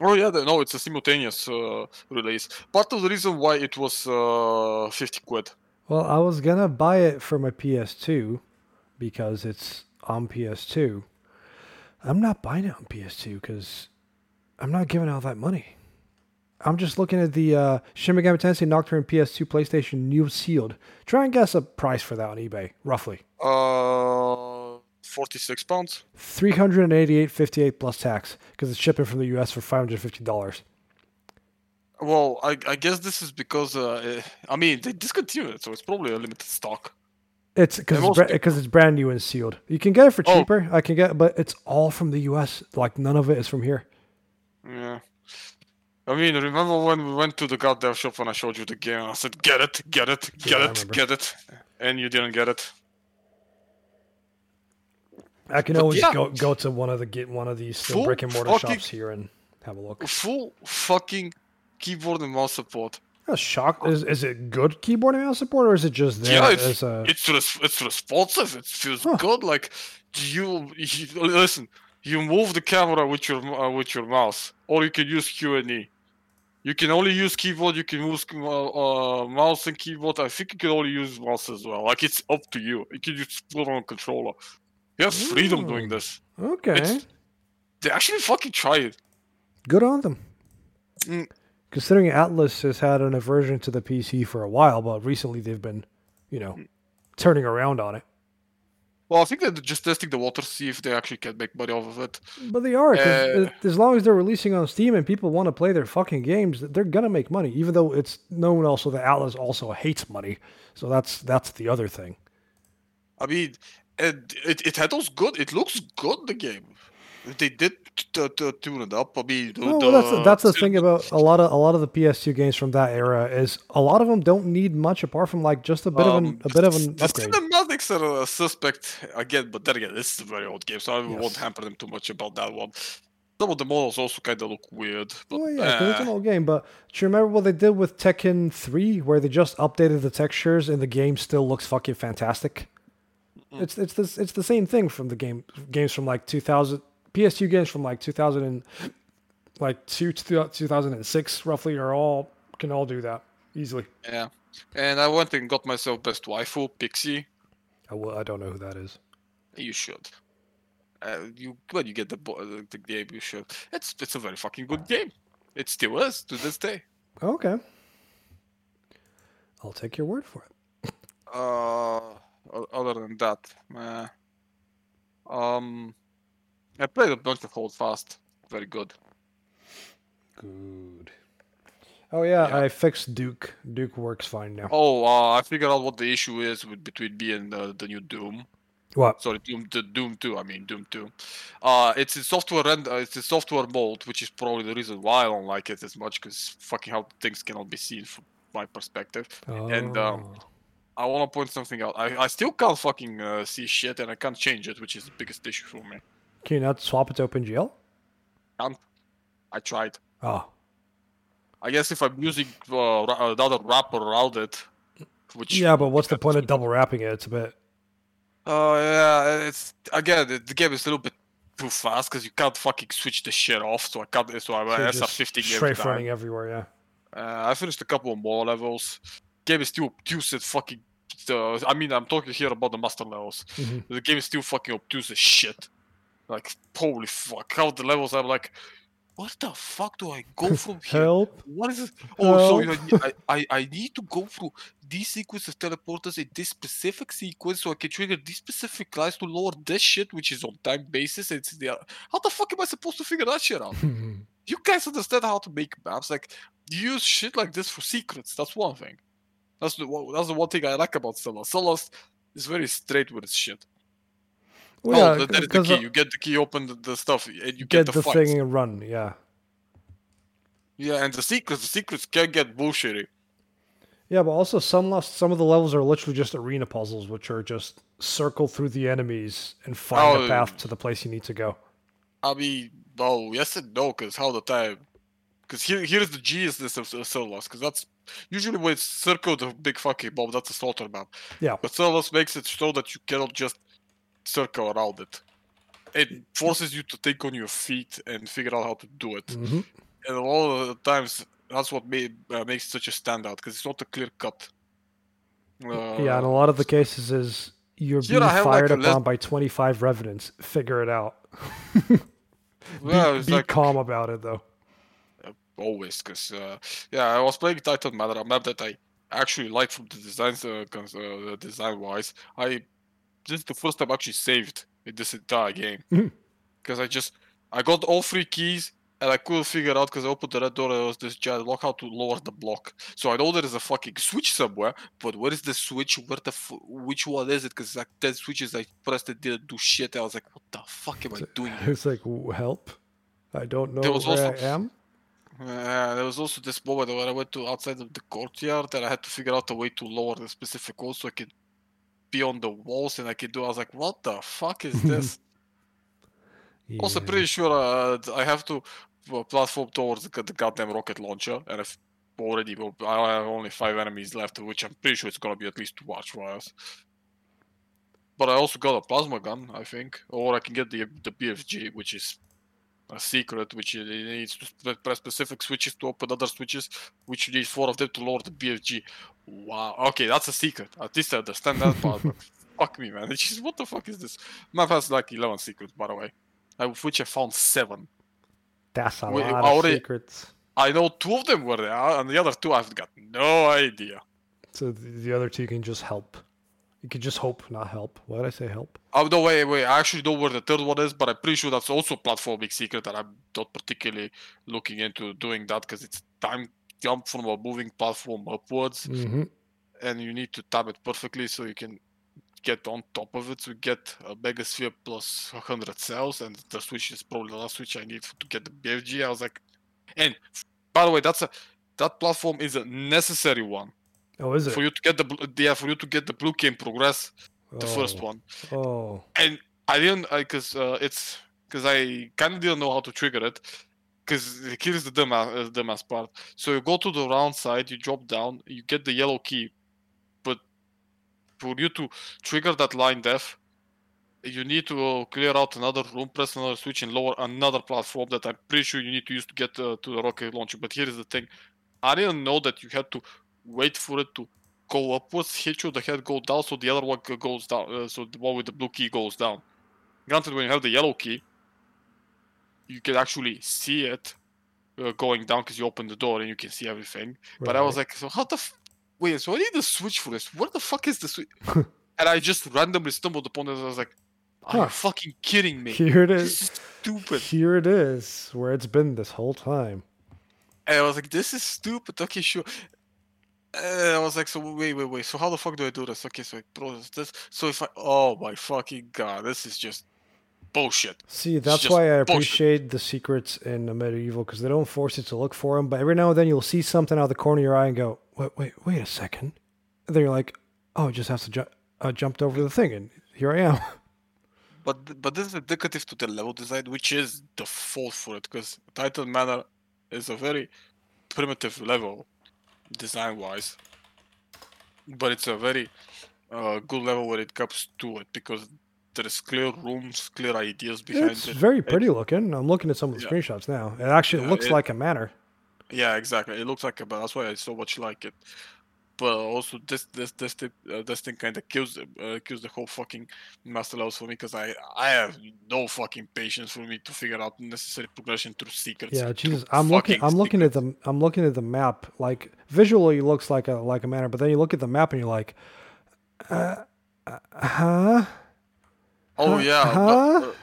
Oh yeah, no, it's a simultaneous uh, release. Part of the reason why it was uh, 50 quid. Well, I was gonna buy it for my PS2 because it's on PS2. I'm not buying it on PS2 because I'm not giving out that money. I'm just looking at the uh, Shin Megami Tensei Nocturne PS2 PlayStation New Sealed. Try and guess a price for that on eBay, roughly. Uh, forty-six pounds. 388.58 plus tax because it's shipping from the US for $550. Well, I, I guess this is because uh, I mean they discontinued it, so it's probably a limited stock. It's because it's, bra- it's brand new and sealed. You can get it for Oh. cheaper. I can get, but it's all from the US. Like none of it is from here. Yeah. I mean, remember when we went to the goddamn shop and I showed you the game? I said, "Get it, get it, get Yeah, it, get it," and you didn't get it. I can But always yeah. go go to one of the get one of these Full brick and mortar fucking- shops here and have a look. Full fucking keyboard and mouse support. A shock is is it good keyboard and mouse support or is it just there yeah, it's as a it's res- it's responsive. It feels Huh. good. Like you, you listen. You move the camera with your uh, with your mouse, or you can use Q and E. You can only use keyboard. You can use uh, uh, mouse and keyboard. I think you can only use mouse as well. Like it's up to you. You can just put on controller. You have freedom doing this. okay? It's- They actually fucking try it. Good on them. Mm. Considering Atlus has had an aversion to the PC for a while, but recently they've been, you know, turning around on it. Well, I think they're just testing the water, see if they actually can make money off of it. But they are, Uh, as long as they're releasing on Steam and people want to play their fucking games, they're gonna make money. Even though it's known also that Atlus also hates money, so that's that's the other thing. I mean, and it, it handles good. It looks good. The game. They did t- t- tune it up. I mean, well, that's the, that's the the- thing about a lot of a lot of the PS2 games from that era is a lot of them don't need much apart from like just a bit of an um, a bit of an the upgrade. cinematics are a suspect again, but then again, this is a very old game, so I won't hamper them too much about that one. Some of the models also kind of look weird. But, Well, yeah, it's an eh, old game. But do you remember what they did with Tekken 3, where they just updated the textures and the game still looks fucking fantastic? It's it's this it's the same thing from the game games from like 2000 PS2 games from like 2000 and like two, 2006 roughly are all can all do that easily. yeah. And I went and got myself best waifu, Pixie. I, will, I don't know who that is. You should. Uh, you when you get the the game, you should. It's it's a very fucking good game. It still is to this day. Okay. I'll take your word for it. Uh, other than that, uh, um, I played a bunch of Hold Fast. Very good. Good. Oh yeah, Yeah. I fixed Duke. Duke works fine now. Oh, uh, I figured out what the issue is with between me and uh, the new Doom. What? Sorry, Doom, the Doom Two. I mean Doom Two. Uh, it's in software rend- uh, It's in software mode, which is probably the reason why I don't like it as much. Because fucking how things cannot be seen from my perspective. Oh. And, um, Oh. I want to point something out. I, I still can't fucking uh, see shit, and I can't change it, which is the biggest issue for me. Can you not swap it to OpenGL? Can't. I tried. Oh, I guess if I'm using uh, another wrapper around it, which yeah, but what's the point of double wrapping it? It's a bit. Oh yeah, it's again the, game is a little bit too fast because you can't fucking switch the shit off. So I can't. So I, so I you're just shifting every running everywhere. Yeah. Uh, I finished a couple of more levels. Game is still obtuse at fucking. Uh, I mean, I'm talking here about the master levels. Mhm. The game is still fucking obtuse as shit. Like holy fuck, how the levels I'm like, what the fuck do I go from here? Help! What is it? Oh, so Help. know, I, I I need to go through this sequence of teleporters in this specific sequence so I can trigger these specific lines to lower this shit, which is on time basis. It's the how the fuck am I supposed to figure that shit out? you guys understand how to make maps? Like you use shit like this for secrets. That's one thing. That's the one, that's the one thing I like about Celeste. Celeste is very straight with its shit. Well, oh, yeah, that, is the key. uh, You get the key, open the, the stuff, and you get get, the, the thing and run. Yeah. Yeah, and the secrets, the secrets can get bullshitty. Yeah, but also some lost, some of the levels are literally just arena puzzles, which are just circle through the enemies and find Oh, the path to the place you need to go. I mean, no, yes and no, because how the time. Because here, here's the geniusness of of because that's usually when it's circle the big fucking bomb, that's a slaughter map. Yeah. But Celos makes it so that you cannot just circle around it. It forces you to think on your feet and figure out how to do it. hmm And a lot of the times, that's what made, uh, makes it such a standout, because it's not a clear cut. Uh, yeah, and a lot of the cases is you're being have, like, fired upon list- by 25 revenants. Figure it out. well, be it's be like calm about it though. always, because uh, yeah, I was playing Titan Manor, a map that I actually like from the designs, uh, uh, design wise. I this is the first time I actually saved in this entire game because I just I got all three keys and I couldn't figure out because I opened the red door and there was this giant lock how to lower the block. So I know there is a fucking switch somewhere, but where is the switch? Where the f- which one is it? Because like ten switches I pressed it didn't do shit. I was like, what the fuck am I doing? here? It's like help. I don't know There was where also- I am. Uh, there was also this moment where I went to outside of the courtyard and I had to figure out a way to lower the specific wall so I could be on the walls and I could do. I was like, what the fuck is this? Also, pretty sure uh, I have to platform towards the, goddamn rocket launcher, and if already I have only five enemies left, which I'm pretty sure it's gonna be at least two archviles. But I also got a plasma gun, I think, or I can get the the BFG, which is a secret, which needs to press specific switches to open other switches, which you need four of them to lower the BFG. Wow. Okay, that's a secret. At least I understand that part. But fuck me, man. It's just what the fuck is this? Map has like eleven secrets, by the way. Of which I found seven. That's a Wait, lot I of already- secrets. I know two of them were there, and the other two I've got no idea. So the other two can just help. You can just hope, not help. Why did I say help? Oh no, wait, wait. I actually know where the third one is, but I'm pretty sure that's also a platforming secret, and I'm not particularly looking into doing that because it's time jump from a moving platform upwards, hmm and you need to time it perfectly so you can get on top of it to get a megasphere plus 100 cells, and the switch is probably the last switch I need to get the BFG. I was like, and by the way, that's a that platform is a necessary one Oh, is it? for you to get the yeah for you to get the blue game progress the first Oh, one. Oh, and I didn't because uh, it's because I kind of didn't know how to trigger it. Because here's the dumbass, uh, dumbass part. So you go to the round side, you drop down, you get the yellow key, but for you to trigger that line def, you need to uh, clear out another room, press another switch, and lower another platform that I'm pretty sure you need to use to get uh, to the rocket launcher. But here is the thing: I didn't know that you had to wait for it to go upwards, hit you the head, go down, so the other one goes down. Uh, so the one with the blue key goes down. Granted, when you have the yellow key, you can actually see it uh, going down because you open the door and you can see everything. But I was like, so how the f- wait? So I need a switch for this. What the fuck is the switch? and I just randomly stumbled upon it. I was like, are Huh. you fucking kidding me? Here it This is. is stupid. Here it is, where it's been this whole time. And I was like, this is stupid. Okay, sure. I was like, so wait, wait, wait. So how the fuck do I do this? Okay, so I process this. So if I, oh my fucking god, this is just bullshit. See, that's why I bullshit. appreciate the secrets in Amid Evil because they don't force you to look for them. But every now and then you'll see something out of the corner of your eye and go, "Wait, wait, wait a second. And then you're like, "Oh, I just have to ju- I jumped over the thing, and here I am." But but this is indicative to the level design, which is the fault for it, because Titan Manor is a very primitive level design wise, but it's a very uh, good level when it comes to it because there is clear rooms, clear ideas behind it. it's very pretty looking. I'm looking at some of the Yeah. screenshots now. It actually Yeah, looks it- like a manor. Yeah, exactly. It looks like a, but that's why I so much like it. But also, this this this thing, uh, this thing kind of kills uh, kills the whole fucking master levels for me because I I have no fucking patience for me to figure out necessary progression through secrets. Yeah, Jesus. I'm looking. I'm looking at secrets. the. I'm looking at the map. Like visually, it looks like a like a manor, but then you look at the map and you're like, uh, uh, huh? Oh Huh? yeah. Huh? But,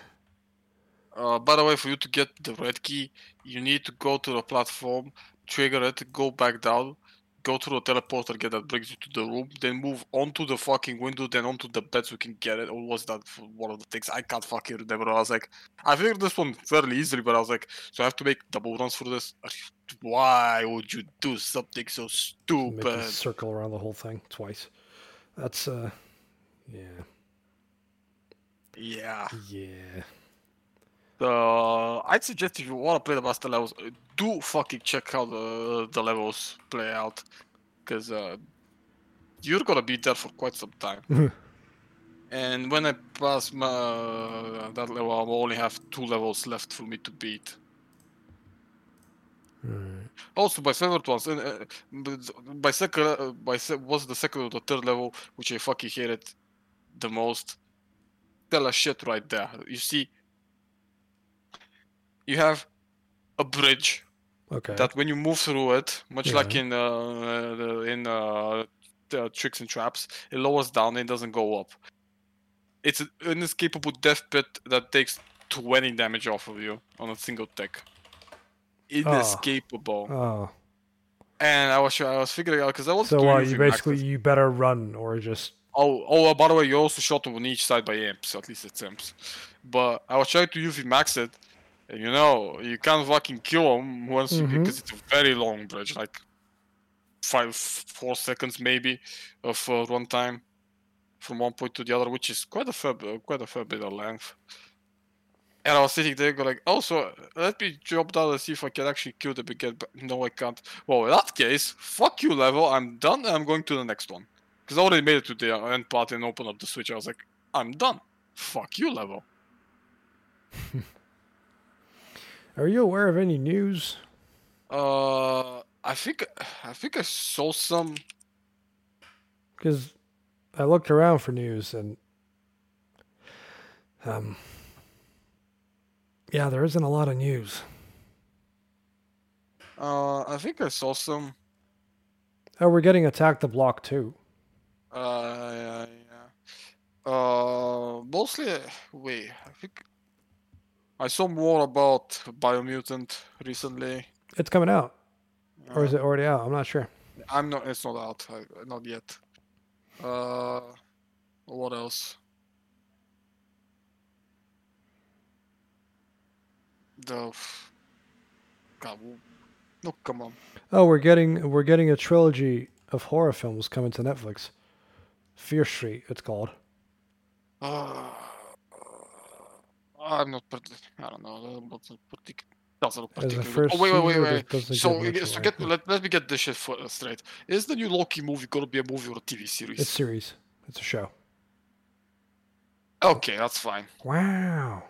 uh, uh, by the way, for you to get the red key, you need to go to the platform, trigger it, go back down, go through the teleporter, get that brings you to the room, then move onto the fucking window, then onto the bed so you can get it. Or was that one of the things? I can't fucking remember. I was like, I figured this one fairly easily, but I was like, so I have to make double runs for this. Why would you do something so stupid? circle around the whole thing twice. That's uh, yeah, Yeah. yeah. Uh, I'd suggest if you want to play the master levels, uh, do fucking check how the the levels play out, because uh, you're gonna be there for quite some time. and when I pass my that level, I only have two levels left for me to beat. Alright. Also, my favorite ones, and uh, by second, uh, by se- was the second or the third level, which I fucking hated the most. Tell a shit right there. You see, you have a bridge Okay. that when you move through it, much like in uh, the, in uh, the tricks and traps, it lowers down and doesn't go up. It's an inescapable death pit that takes 20 damage off of you on a single tick. Inescapable. oh. And I was I was figuring out because I was So uh, you basically you better run or just Oh, oh! uh, by the way, you also shot on each side by imps. At least it's imps. But I was trying to UV max it, you know you can't fucking kill them once you Mhm. because it's a very long bridge, like five, four seconds maybe of uh, run time from one point to the other, which is quite a fair, quite a fair bit of length. And I was sitting there going like, oh, so let me drop down and see if I can actually kill the big guy. But no, I can't. Well, in that case, fuck you, level. I'm done. and I'm going to the next one. Because I already made it to the end part and opened up the switch. I was like, I'm done. Fuck you, level. Are you aware of any news? Uh, I think I think I saw some. Because I looked around for news and um yeah, there isn't a lot of news. Uh, I think I saw some. Oh, we're getting Attack the Block too. Uh, yeah, yeah. Uh, mostly. Wait, I think I saw more about Biomutant recently. It's coming out, or is Uh, it already out? I'm not sure. I'm not. It's not out. I, not yet. Uh, what else? The. God, no, come on. Oh, we're getting we're getting a trilogy of horror films coming to Netflix. Fear Street, it's called. Uh, I'm not. I don't know. Not doesn't look particularly. Oh wait, wait, wait, wait. So, get uh, so get, let, let me get this shit straight. Is the new Loki movie gonna be a movie or a TV series? It's series. It's a show. Okay, that's fine. Wow.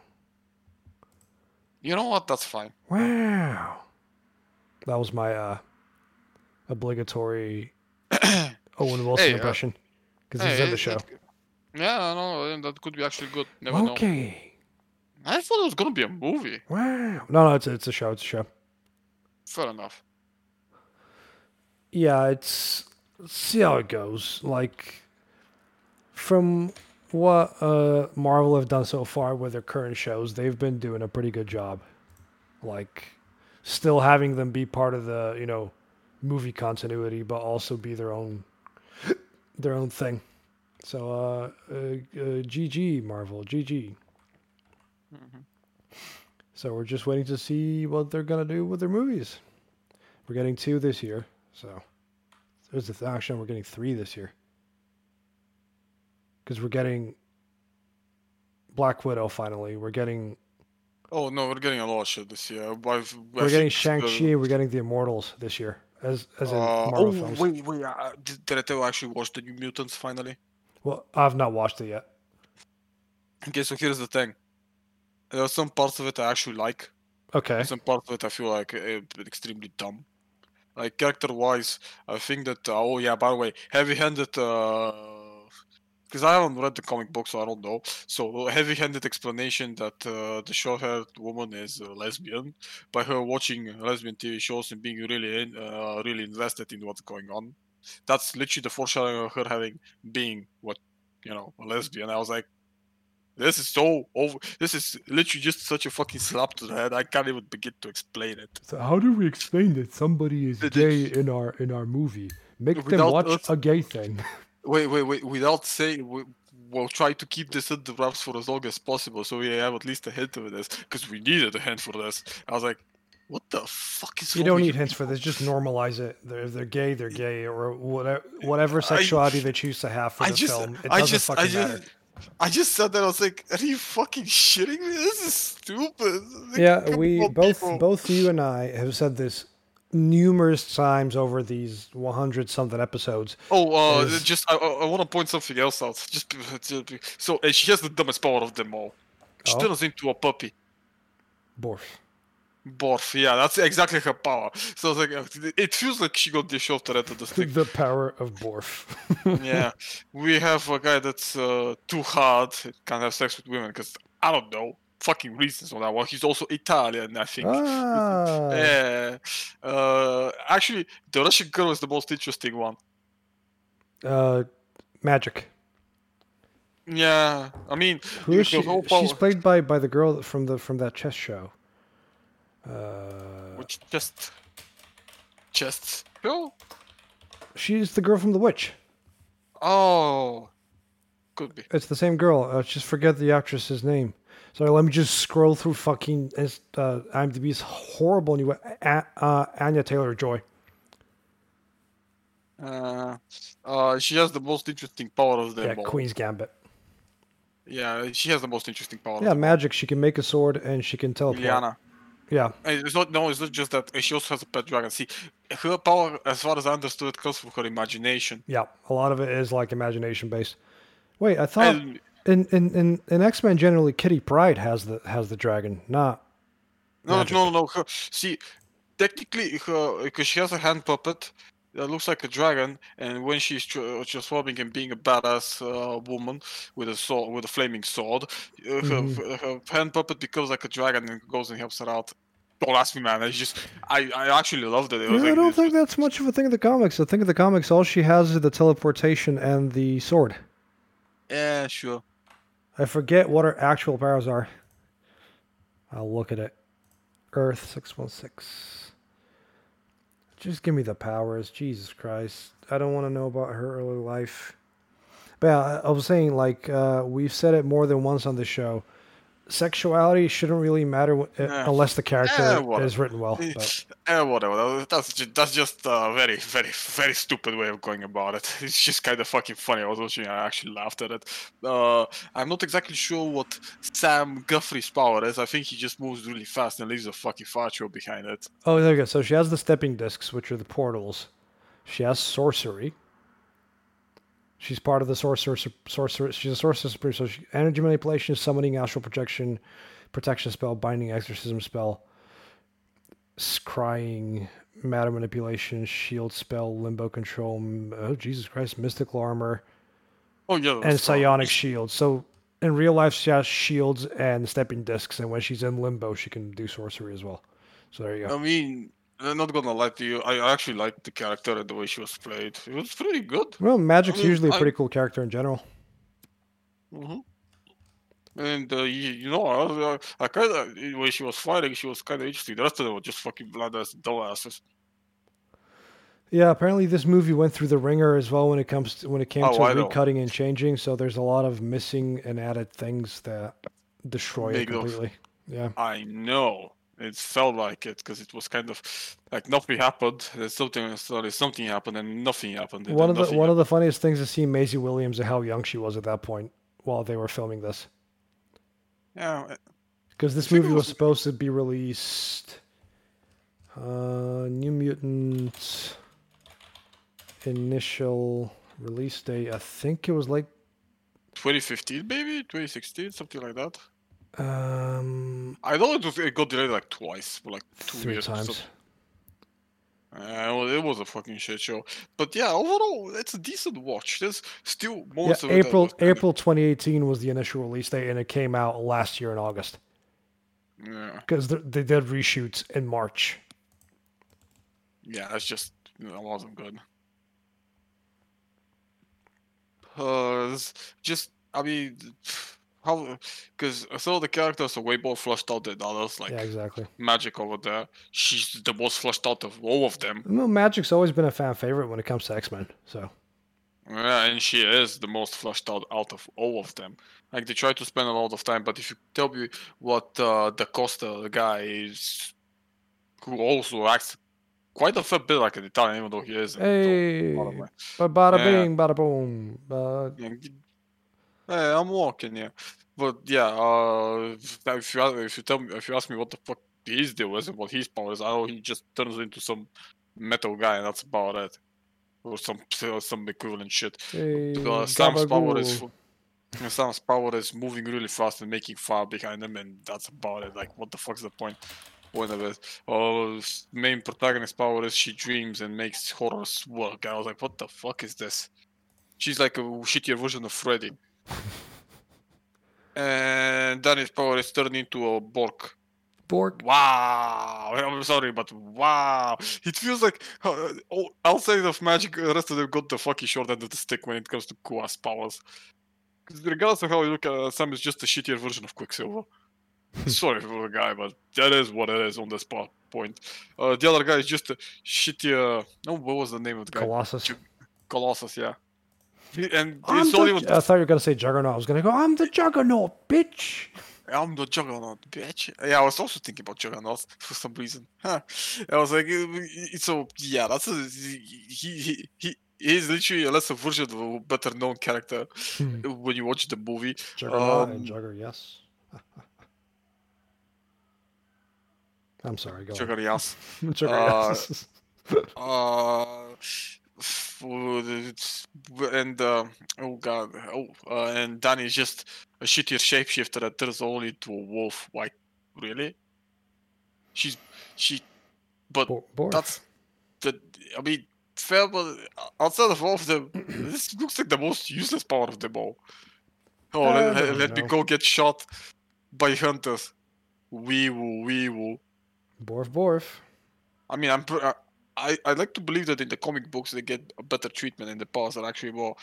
You know what? That's fine. Wow. That was my uh obligatory Owen Wilson Hey, uh, impression. Because Hey, he's in the show. it- yeah, no, that could be actually good. Never know. I thought it was gonna be a movie. Wow. No, no, it's a, it's a show. It's a show. Fair enough. Yeah, it's see how it goes. Like from what uh Marvel have done so far with their current shows, they've been doing a pretty good job. Like still having them be part of the, you know, movie continuity but also be their own their own thing. So uh, uh, uh GG Marvel, GG. Mhm. So we're just waiting to see what they're gonna do with their movies. We're getting two this year, so there's the th- actually we're getting three this year because we're getting Black Widow finally. We're getting Oh no, we're getting a lot of shit this year. I've- I we're getting Shang Chi. We're getting the Immortals this year as as in Uh, Marvel oh films. wait, wait! Uh, did, did I tell you I actually watched the New Mutants finally? Well, I've not watched it yet. Okay, so here's the thing. There are some parts of it I actually like. Okay, Some parts of it I feel like uh, extremely dumb. Like character-wise, I think that. Uh, oh yeah, by the way, heavy-handed. Because I haven't read the comic book, so I don't know. So heavy-handed explanation that uh, the short-haired woman is a lesbian by her watching lesbian TV shows and being really, in, uh, really invested in what's going on. That's literally the foreshadowing of her having being what you know a lesbian. I was like, this is so over. This is literally just such a fucking slap to the head. I can't even begin to explain it. so how do we explain that somebody is It gay is- in our in our movie? Make them watch us- a gay thing. Wait, wait, wait. Without saying, we, we'll try to keep this in the wraps for as long as possible, so we have at least a hint of this, because we needed a hint for this. I was like, what the fuck is You don't need hints for this. Just normalize it. They're, if they're gay, they're gay, or whatever whatever I- sexuality they choose to have for I the just, film. It I doesn't just, I fucking just, matter. I just said that. I was like, are you fucking shitting me? This is stupid. Like, Yeah, we both people. both you and I have said this numerous times over these 100 something episodes. Oh, uh, is- just I, I, want to point something else out. Just, just so she has the dumbest power of them all. She Oh. turns into a puppy. Borf. Borf, yeah, that's exactly her power. So like uh, it feels like she got the shorter end of the stick. the power of Borf. yeah, we have a guy that's uh, too hard, can't have sex with women because I don't know fucking reasons on that one. He's also Italian, I think. Ah. Yeah. Uh, actually, the Russian girl is the most interesting one. Uh, Magik. Yeah, I mean, Who is she? She's played by by the girl from the from that chess show. Uh, which just, just oh, she's the girl from The Witch. oh, could be. It's the same girl. Uh, just forget the actress's name. Sorry, let me just scroll through fucking uh, IMDb's horrible new A- uh, Anya Taylor Joy. Uh, uh, she has the most interesting power of them Yeah, all. Queen's Gambit. Yeah, she has the most interesting power. Yeah, Magik. She can make a sword and she can teleport. Illyana. Yeah, And It's not no, it's not just that. She also has a pet dragon. See, her power, as far as I understood, comes from her imagination. yeah. A lot of it is like imagination based. Wait, I thought And in in in, in X Men generally Kitty Pryde has the has the dragon, not no, Magik. no, no, no. Her, see, technically, her because she has a hand puppet that looks like a dragon, and when she's tr- transforming and being a badass uh, woman with a sword, with a flaming sword, uh, her, her hand puppet becomes like a dragon and goes and helps her out. Don't ask me, man. It's just I, I actually loved it. it Yeah, I don't think that's much of a thing in the comics. I think in the comics, all she has is the teleportation and the sword. Yeah, sure. I forget what her actual powers are. I'll look at it. Earth 616. Just give me the powers. Jesus Christ. I don't want to know about her early life. But yeah, I was saying, like, uh, we've said it more than once on the show. Sexuality shouldn't really matter Yeah. unless the character whatever. is written well. But. Eh, whatever. That's just, that's just a very, very, very stupid way of going about it. It's just kind of fucking funny. I was watching. I actually laughed at it. Uh, I'm not exactly sure what Sam Guthrie's power is. I think he just moves really fast and leaves a fucking fire trail behind it. Oh, there you go. So she has the stepping discs, which are the portals. She has sorcery. She's part of the sorcerer. Sorcerer. She's a sorcerer supreme. So she, energy manipulation, summoning, astral projection, protection spell, binding, exorcism spell, scrying, matter manipulation, shield spell, limbo control. Oh Jesus Christ! Mystical armor Oh yeah. and psionic shield. So in real life, she has shields and stepping discs, and when she's in limbo, she can do sorcery as well. So there you go. I mean, I'm not gonna lie to you. I actually liked the character and the way she was played. It was pretty good. Well, magic's mean, usually a pretty cool character in general. hmm And uh, you, you know, I, I, I kind of when she was fighting, she was kind of interesting. The rest of them were just fucking bloodless dumbasses. Yeah, apparently this movie went through the ringer as well when it comes to, when it came Oh, to I know. recutting and changing. So there's a lot of missing and added things that destroy it Make those- completely. Yeah, I know it felt like it because it was kind of like nothing happened. There's something sorry, something happened and nothing happened. And one of the one of the funniest things to see Maisie Williams and how young she was at that point while they were filming this. yeah, Because this movie was was- supposed to be released. Uh, New Mutants initial release date. I think it was like 2015 maybe 2016 something like that. Um I know it was it got delayed like twice, for like two three years. times. Uh, well, it was a fucking shit show. But yeah, overall, it's a decent watch. There's still Yeah, moments of April of- April 2018 was the initial release date, and it came out last year in August Yeah, because they did reshoots in March. yeah, that's just that wasn't good. It's just I mean, how because some of the characters are way more flushed out than others. Like yeah, exactly. Magik over there, she's the most flushed out of all of them. Well, Magik's always been a fan favorite when it comes to X Men. So Yeah, and she is the most flushed out out of all of them. Like they try to spend a lot of time, but if you tell me what uh, da Costa the guy is, who also acts quite a fair bit like an Italian, even though he is. hey, bada bing, bada boom. Uh, Hey, I'm walking, yeah. But yeah, uh, if you if you tell me if you ask me what the fuck his deal is and what his power is, I know he just turns into some metal guy, and that's about it, or some some equivalent shit. hey, Uh, Sam's power is Sam's power is moving really fast and making fire behind him, and that's about it. Like, what the fuck's the point? point of it. Oh, main protagonist power is she dreams and makes horrors work. I was like, what the fuck is this? She's like a shittier version of Freddy. and Danny's power is turned into a Borg. Borg. Wow! I'm sorry, but wow! It feels like uh, outside of Magik, the rest of them got the fucking short end of the stick when it comes to Kua's powers. regardless of how you look at it, Sam is just a shittier version of Quicksilver. sorry for the guy, but that is what it is on this po- point. Uh, the other guy is just a shittier. No, what was the name of the guy? Colossus. Colossus, yeah. And I'm the- even. I thought you were gonna say Juggernaut. I was gonna go. I'm the Juggernaut, bitch. I'm the Juggernaut, bitch. Yeah, I was also thinking about Juggernaut for some reason. Huh. I was like, uh, uh, so yeah, that's a, he he he. He's literally a lesser version of a better known character Hmm. when you watch the movie. Juggernaut and Um, Jugger, yes. I'm sorry. Go. Jugger, yes. Jugger, uh, yes. Uh, it's- and uh, oh god, oh, uh, and Danny is just a shittier shapeshifter that turns only into a wolf. Why, really? She's she, but Bo- that's the. I mean, fair, but outside of all of them, this looks like the most useless power of them all. Oh, let, let me go get shot by hunters. Wee woo, wee woo. Borf, Borf. I mean, I'm. pr- uh, I I like to believe that in the comic books they get a better treatment in the past are actually more.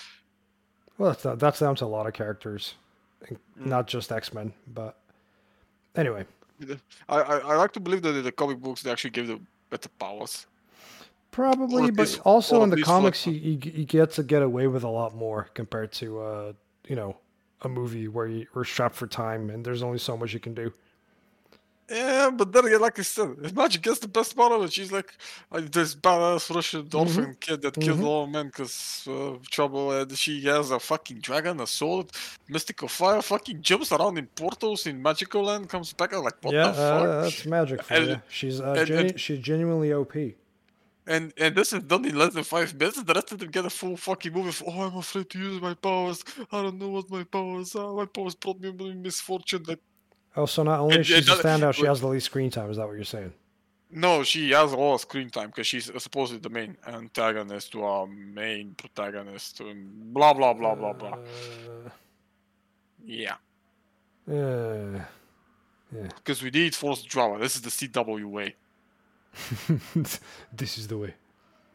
Well, that's that's down to a lot of characters, Mm. not just X Men. But anyway, I, I I like to believe that in the comic books they actually give them better powers. probably, but least- also in the comics, you, you you get to get away with a lot more compared to uh you know a movie where you, you're strapped for time and there's only so much you can do. Yeah, but then again, like I said, if Magik gets the best part of it, she's like, like this badass Russian orphan kid that killed Mhm. all men because uh, trouble, and she has a fucking dragon, a sword, mystical fire, fucking jumps around in portals in magical land, comes back. Like, what yeah, the fuck? uh, that's magic for And- you. She's uh, and- genu- and- she's genuinely OP. And and this is done in less than five minutes. The rest of them get a full fucking movie. Of, oh, I'm afraid to use my powers. I don't know what my powers are. My powers brought me misfortune. Like, Oh, so not only And- is she a standout, she has the least screen time. Is that what you're saying? no, she has a lot of screen time because she's supposedly the main antagonist to our main protagonist. And blah blah blah blah blah. Yeah, Uh, because we need forced drama. This is the CW way. uh, this is the way.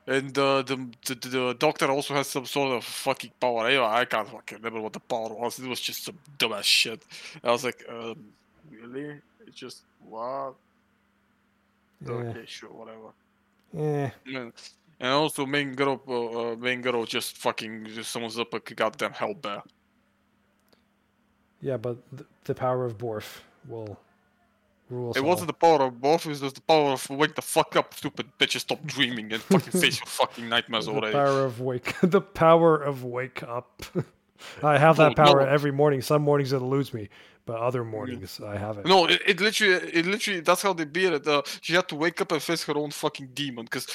And uh, the, the the doctor also has some sort of fucking power. I, I can't fucking remember what the power was. It was just some dumbass shit. I was like, um, really? It's just what? Yeah. Okay, sure, whatever. Yeah. And and also, main girl, uh, uh, main girl just fucking just summons up a goddamn hell bear. Yeah, but th- the power of Borf will rule It all. wasn't the power of Borf; It was just the power of wake the fuck up, stupid bitches. Stop dreaming and fucking face your fucking nightmares the already. power of wake. the power of wake up. I have that No, power no. every morning. Some mornings it eludes me, but other mornings I haven't. No, it, it literally, it literally, that's how they beat it. Uh, she had to wake up and face her own fucking demon, because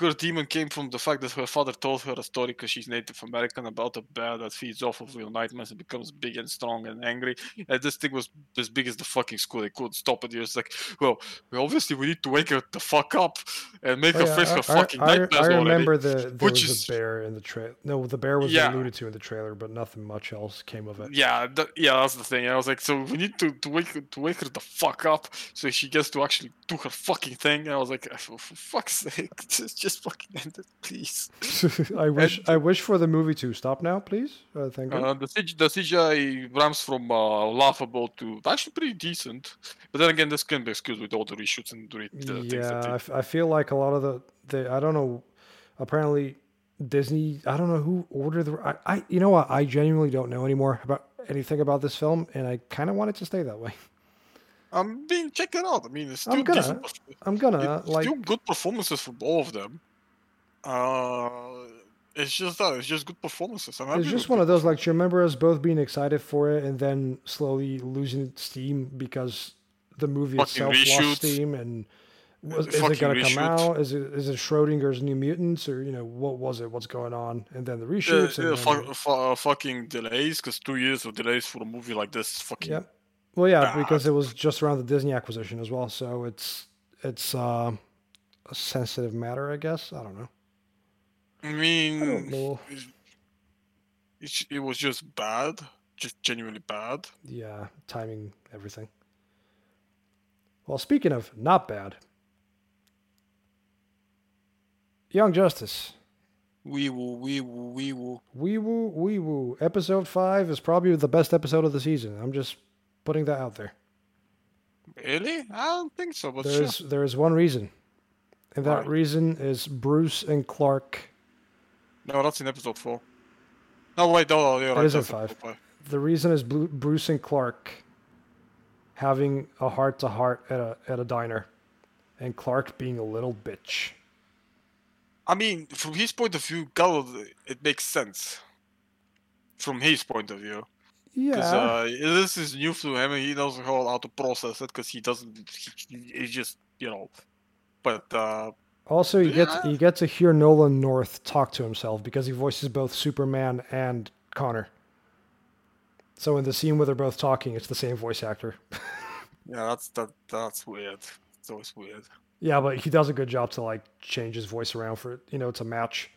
her demon came from the fact that her father told her a story, because she's Native American, about a bear that feeds off of your nightmares and becomes big and strong and angry. And this thing was as big as the fucking school. They couldn't stop it. It was like, well, obviously we need to wake her the fuck up and make Oh, her yeah, face I- her I, fucking I, nightmares I already. remember the there which was is- a bear in the trailer. No, the bear was Yeah. alluded to in the trailer, but nothing much else came of it. Yeah, th- yeah, that's the thing. I was like, so we need to, to wake her- to wake her the fuck up so she gets to actually do her fucking thing. And I was like, for, for fuck's sake, just just fucking end it, please. I wish I wish for the movie to stop now, please. Uh, thank you. Uh, the, the CGI ramps from uh, laughable to actually pretty decent. But then again, this can be excused with all the reshoots and the, the things yeah, that I, f- I feel like a lot of the, the I don't know. Apparently, Disney. I don't know who ordered the. I, I you know what? I genuinely don't know anymore about anything about this film, and I kind of want it to stay that way. I'm being check it out. I mean, it's I'm still gonna, decent. I'm gonna like. still good performances from all of them. Uh, it's just that it's just good performances. I'm It's just one of those like. Do you remember us both being excited for it and then slowly losing steam because the movie Fucking itself lost steam and. Was, is it gonna come out? Is it is it Schrodinger's New Mutants or you know what was it? What's going on? And then the Uh, reshoots. uh, and fu- then, fu- uh, fucking delays, because two years of delays for a movie like this, fucking Yep. Well, yeah, bad. because it was just around the Disney acquisition as well. So it's it's uh, a sensitive matter, I guess. I don't know. I mean, I don't know. it, it was just bad, just genuinely bad. Yeah, timing, everything. Well, speaking of not bad, Young Justice. Wee woo, wee woo, wee woo. Wee woo, wee woo. Episode five is probably the best episode of the season. I'm just putting that out there. Really? I don't think so, but sure. There's there is one reason, and that Why? reason is Bruce and Clark. No, that's in episode four. No, wait, no, no, you're right. is in that's five. The reason is Bruce and Clark having a heart to heart at a at a diner, and Clark being a little bitch. I mean, from his point of view, God, it makes sense. From his point of view. Because Yeah, uh, this is new to him and he doesn't know how to process it because he doesn't, he, he just, you know. But, uh, Also, you get Yeah. you get to hear Nolan North talk to himself because he voices both Superman and Connor. So in the scene where they're both talking, it's the same voice actor. yeah, that's that that's weird. It's always weird. Yeah, but he does a good job to like change his voice around for it, you know, to match.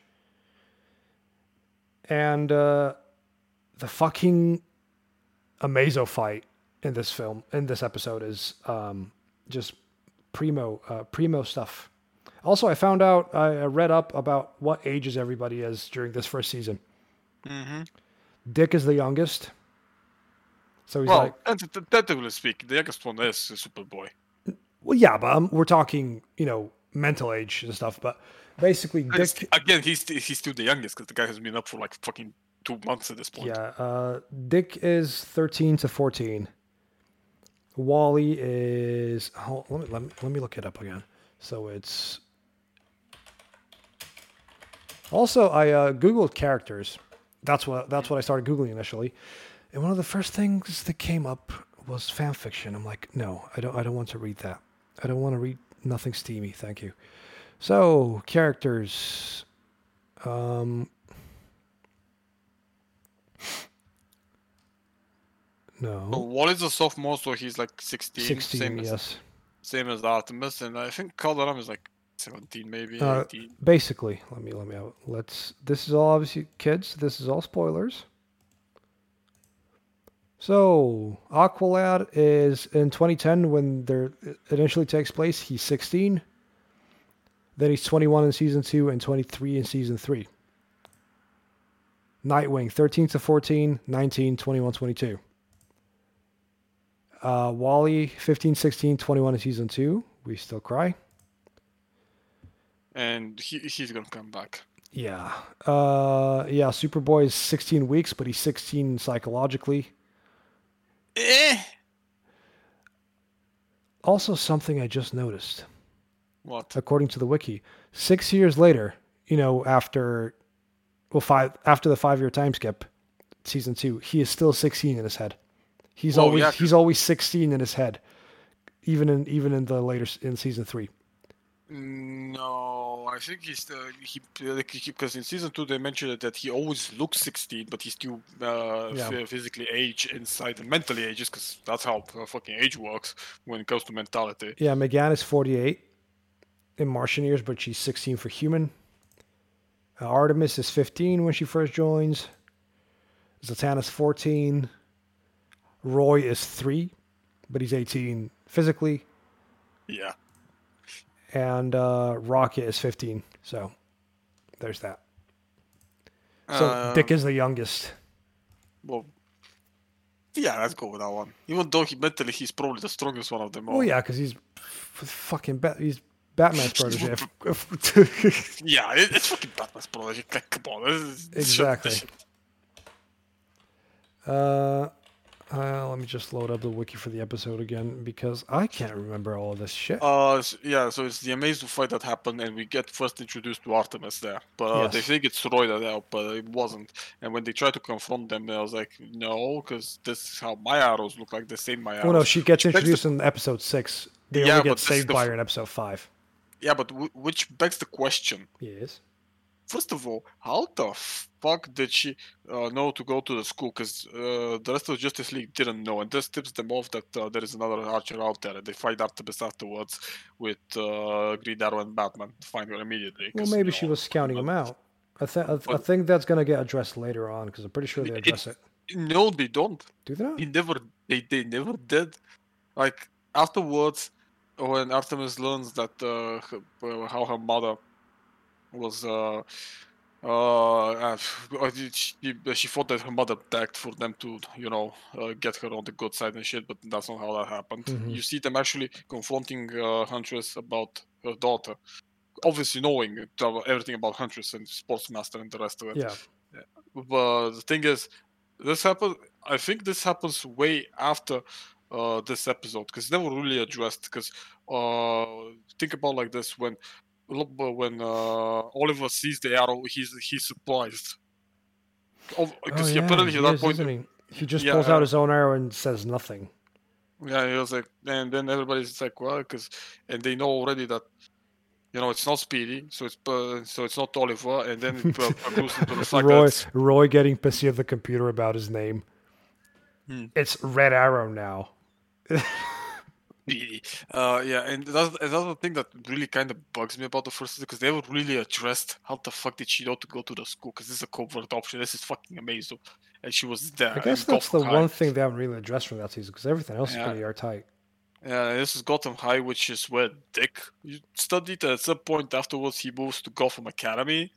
And uh, the fucking Amazo fight in this film in this episode is um, just primo uh, primo stuff. Also, I found out I read up about what ages everybody is during this first season. Mm-hmm. Dick is the youngest, so he's Well, like, and t- technically speaking, the youngest one is Superboy. Well, yeah, but um, we're talking, you know, mental age and stuff. But basically, Dick, Again, he's he's still the youngest because the guy has been up for like fucking two months at this point. yeah, uh, Dick is thirteen to fourteen. Wally is. Hold, let me let me let me look it up again. So it's. Also, I uh, googled characters. That's what that's what I started googling initially, and one of the first things that came up was fan fiction. I'm like, no, I don't. I don't want to read that. I don't want to read nothing steamy. Thank you. So characters. Um, So no, Wally's a sophomore, so he's like 16. sixteen. same as Yes. same as Artemis, and I think Kaldur'ahm is like 17, maybe Uh, 18. basically let me let me out let's this is all obviously kids this is all spoilers so aqualad is in 2010 when there it initially takes place he's 16 then he's 21 in season 2 and 23 in season 3 nightwing 13 to 14 19 21 22 uh, wally 15 16 21 in season 2 we still cry and he, he's gonna come back. Yeah. Uh yeah, Superboy is 16 weeks, but he's 16 psychologically. Eh? Also something I just noticed, What? according to the wiki. 6 years later, you know, after well, five after the 5-year time skip, season 2, he is still 16 in his head. He's Oh, always yeah, he's always 16 in his head. Even in even in the later in season 3. No, I think he's uh, he because in season two they mentioned that he always looks 16, but he's still uh, Yeah. physically age inside and mentally ages because that's how uh, fucking age works when it comes to mentality. Yeah, Megan is 48 in Martian years, but she's 16 for human. Uh, Artemis is 15 when she first joins. Zatanna's 14. Roy is 3, but he's 18 physically. Yeah. And uh, Rocket is 15. So there's that. So Uh, Dick is the youngest. Well, yeah, let's go with that one. Even though he mentally he's probably the strongest one of them all. Oh, yeah, because he's f- fucking Bat- he's Batman's protege. Yeah, it, it's fucking Batman's protege. Come on, this is, this Exactly. shit- Uh, uh, let me just load up the wiki for the episode again because I can't remember all of this shit. Uh, yeah, so it's the Amazo fight that happened, and we get first introduced to Artemis there. But uh, they think it's Roy that helped, but it wasn't. And when they try to confront them, I was like, no, because this is how my arrows look like. The same my arrows. well, no, she gets begs the- introduced in episode six. They Yeah, only get saved by her in episode five. Yeah, but w- which begs the question: Yes. First of all, how the fuck did she uh, know to go to the school? Because uh, the rest of Justice League didn't know, and this tips them off that uh, there is another Archer out there. And they fight Artemis afterwards with uh, Green Arrow and Batman. to Find her immediately. Well, maybe you she was scouting him out. I, th- I, th- I think that's going to get addressed later on because I'm pretty sure they address it. No, they don't. Do they not? They never. They they never did. Like afterwards, when Artemis learns that uh, her, uh, how her mother was. Uh, uh, she, thought that her mother begged for them to, you know, uh, get her on the good side and shit, but that's not how that happened. Mhm. You see them actually confronting uh, Huntress about her daughter, obviously knowing everything about Huntress and Sportsmaster and the rest of it. Yeah. But the thing is, this happened. I think this happens way after uh, this episode because it's never really addressed. Because uh, think about like this: when when uh, Oliver sees the arrow, he's he's surprised. Because oh, he yeah, apparently at that is, point, he? He just Yeah, pulls uh, out his own arrow and says nothing. yeah, he was like, and then everybody's like, well, because and they know already that. You know, it's not Speedy, so it's uh, so it's not Oliver, and then it uh, goes into the fact Roy, that Roy getting pissy at the computer about his name. Hmm. It's Red Arrow now. Uh, yeah, and that's another thing that really kind of bugs me about the first season because they haven't really addressed how the fuck did she know to go to the school because this is a covert option. This is fucking amazing, and she was there. I guess that's the High. one thing they haven't really addressed from that season because everything else Yeah. is pretty airtight. Yeah, this is Gotham High, which is where Dick studied. At some point afterwards, he moves to Gotham Academy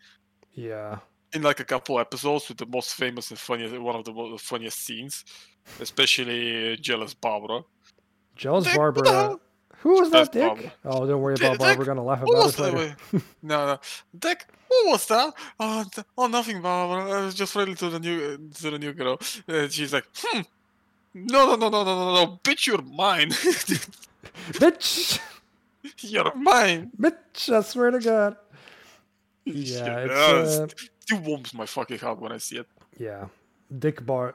Yeah. in like a couple episodes with the most famous and funniest, one of the funniest scenes, especially Jealous Barbara. Jealous Dick, Barber. what the uh, hell? who was that, Dick? Barbara. Oh, don't worry Dick- about Barbara. We're gonna laugh What about was it later. Wait, no, no. Dick, what was that? Oh, th- oh, nothing, Barbara. I was just friendly to the new to the new girl. And she's like, hmm. No, no, no, no, no, no, no, bitch, you're mine. Bitch! you're mine. Bitch! I swear to God. Yeah, Shit, it's, uh, uh, it warms my fucking heart when I see it. Yeah. Dick Bar.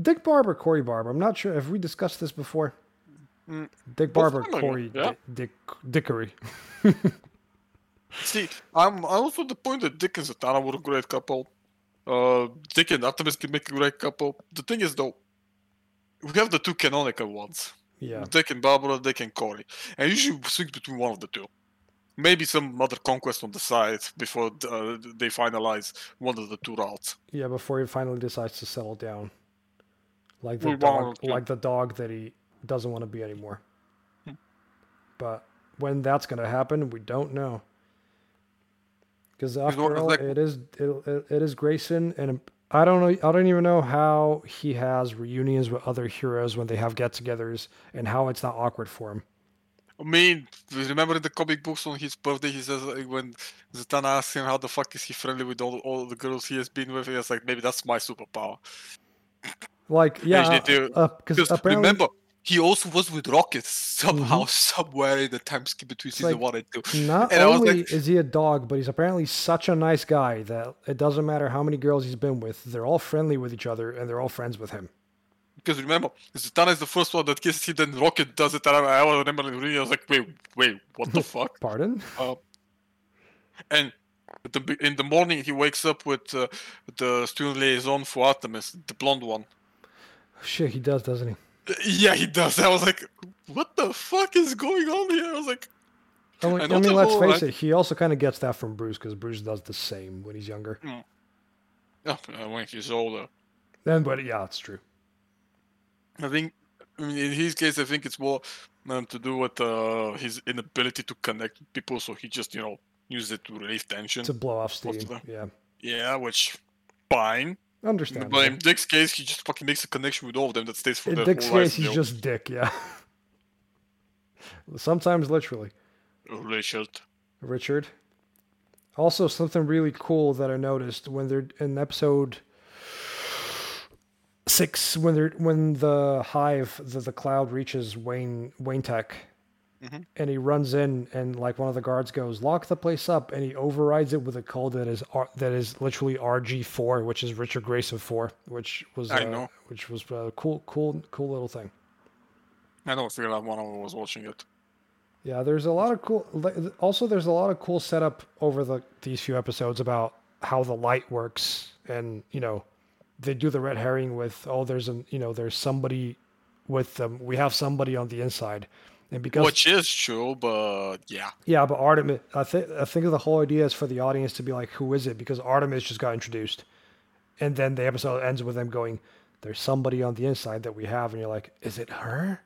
Dick Barber, Corey Barber. I'm not sure. Have we discussed this before? Mm, Dick Barber, Corey, yeah. Dick, Dick Dickery. See, I'm also the point that Dick and Zatanna were a great couple. Uh, Dick and Artemis can make a great couple. The thing is, though, we have the two canonical ones. Yeah. Dick and Barbara, Dick and Corey. And you should switch between one of the two. Maybe some other conquest on the side before uh, they finalize one of the two routes. Yeah, before he finally decides to settle down. Like the We dog, like the dog that he doesn't want to be anymore. Hmm. But when that's going to happen, we don't know. Because after all, like- it is it, it is Grayson, and I don't know. I don't even know how he has reunions with other heroes when they have get-togethers, and how it's not awkward for him. I mean, remember in the comic books on his birthday, he says like, when Zatanna asks him how the fuck is he friendly with all, all the girls he has been with, he was like, maybe that's my superpower. Like, yeah, because Because apparently, remember, he also was with Rocket somehow, Mhm. somewhere in the time skip between season like- one and two. Not And I was only like- is he a dog, but he's apparently such a nice guy that it doesn't matter how many girls he's been with, they're all friendly with each other and they're all friends with him. Because remember, Zatanna is the first one that kisses him, then Rocket does it, and I, I remember reading, I was like, wait, wait, what the fuck? Pardon? Uh, and the, in the morning, he wakes up with uh, the student liaison for Artemis, the blonde one. Shit, he does, doesn't he? Yeah, he does. I was like, what the fuck is going on here? I was like, I mean, I I mean let's whole, face like- it, he also kind of gets that from Bruce because Bruce does the same when he's younger. oh, uh, when he's older. Then, but yeah, it's true. I think I mean, in his case, I think it's more um, to do with uh, his inability to connect with people, so he just, you know, uses it to relieve tension. To blow off steam. Yeah. Yeah, which fine. Understand. But in Dick's case, he just fucking makes a connection with all of them that stays for In their Dick's whole case, he's just Dick, yeah. Sometimes literally. Richard. Richard. Also, something really cool that I noticed when they're in episode six, when they're when the hive, the, the cloud reaches Wayne Wayne Tech, Mhm. and he runs in, and like one of the guards goes, "Lock the place up," and he overrides it with a code that is R, that is literally RG four, which is Richard Grayson four, which was I uh, know. which was a cool, cool, cool little thing. I don't feel out one of them was watching it. Yeah, there's a lot of cool. Also, there's a lot of cool setup over the these few episodes about how the light works, and you know, they do the red herring with oh, there's an you know, there's somebody with them. We have somebody on the inside, and because Which is true, but yeah. yeah, but Artemis, I think I think the whole idea is for the audience to be like, who is it? Because Artemis just got introduced, and then the episode ends with them going, "There's somebody on the inside that we have," and you're like, is it her,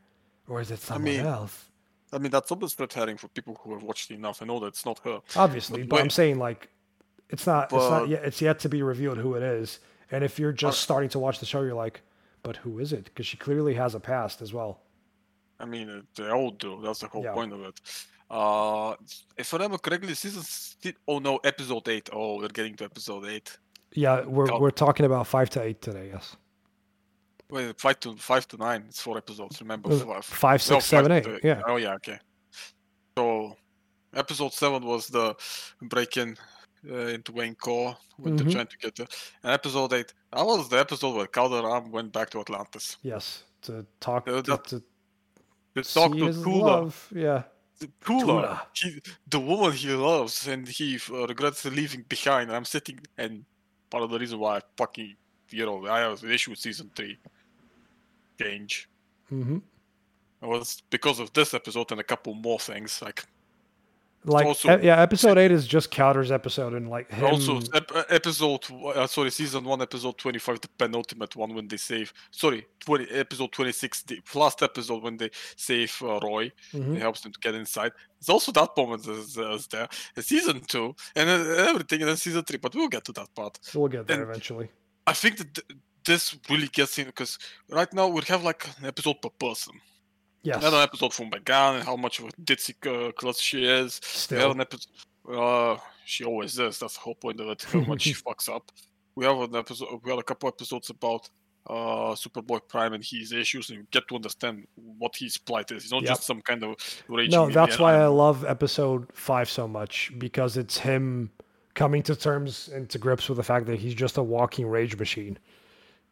or is it someone mean, else? I mean, that's always red herring for people who have watched enough. I know that it's not her. Obviously, But but I'm saying like, it's not. it's not yet. It's yet to be revealed who it is. And if you're just Uh, starting to watch the show, you're like, but who is it? Because she clearly has a past as well. I mean, uh, they all do. That's the whole Yeah. point of it. Uh, if I remember correctly, season. si- Oh no, episode eight. Oh, we're getting to episode eight. Yeah, we're God. we're talking about five to eight today. Yes, Wait, five to five to nine. It's four episodes. Remember, five. five, No, six, seven, eight. to Yeah, Oh yeah. Okay. So, episode seven was the break-in uh, into Wayne Core when Mhm. they're trying to get there. And episode eight. That was the episode where Kaldur'ahm went back to Atlantis. yes. To talk Uh, that- to To talk see to his Tula. love. Yeah, Tula, Tula. he, the woman he loves, and he uh, regrets leaving behind. And I'm sitting, and part of the reason why I fucking, you know, I have an issue with season three change hmm was because of this episode and a couple more things. Like like also- e- yeah. Episode eight is just Kaldur's episode, and like him. also ep- uh, episode, uh, sorry, season one, episode twenty-five, the penultimate one when they save. Sorry, twenty, episode twenty-six, the last episode when they save uh, Roy. Mhm. It helps them to get inside. It's also that moment is, uh, is there. And season two and then everything, and then season three. But we'll get to that part. We'll get there and- eventually. I think that th- this really gets in because right now we have like an episode per person. Yes. Another episode from Megan and how much of a ditzy uh, klutz she is. We have an episode. Uh, she always is. That's the whole point of it. How much she fucks up. We have an episode. We had a couple episodes about uh Superboy Prime and his issues, and you get to understand what his plight is. He's not Yep. just some kind of raging. No, that's why I love episode five so much because it's him coming to terms and to grips with the fact that he's just a walking rage machine.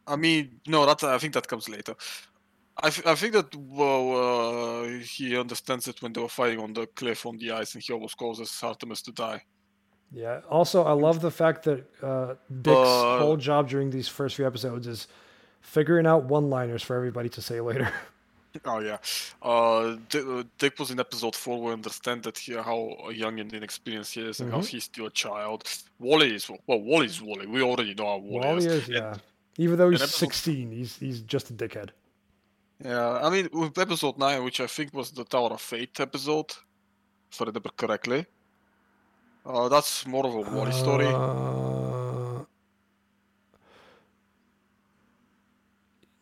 I mean, no, that I think that comes later. I, f- I think that well, uh, he understands it when they were fighting on the cliff on the ice, and he almost causes Artemis to die. Yeah. Also, I love the fact that uh, Dick's But- whole job during these first few episodes is figuring out one-liners for everybody to say later. Oh yeah, uh, D- uh, Dick was in episode four. We understand that he, how young and inexperienced he is, and how Mhm. he's still a child. Wally is well, Wally's Wally. We already know how Wally, Wally is. is, yeah. Even though he's and episode- 16, he's he's just a dickhead. Yeah, I mean, with episode nine, which I think was the Tower of Fate episode, if I remember correctly. Uh, that's more of a story. Uh,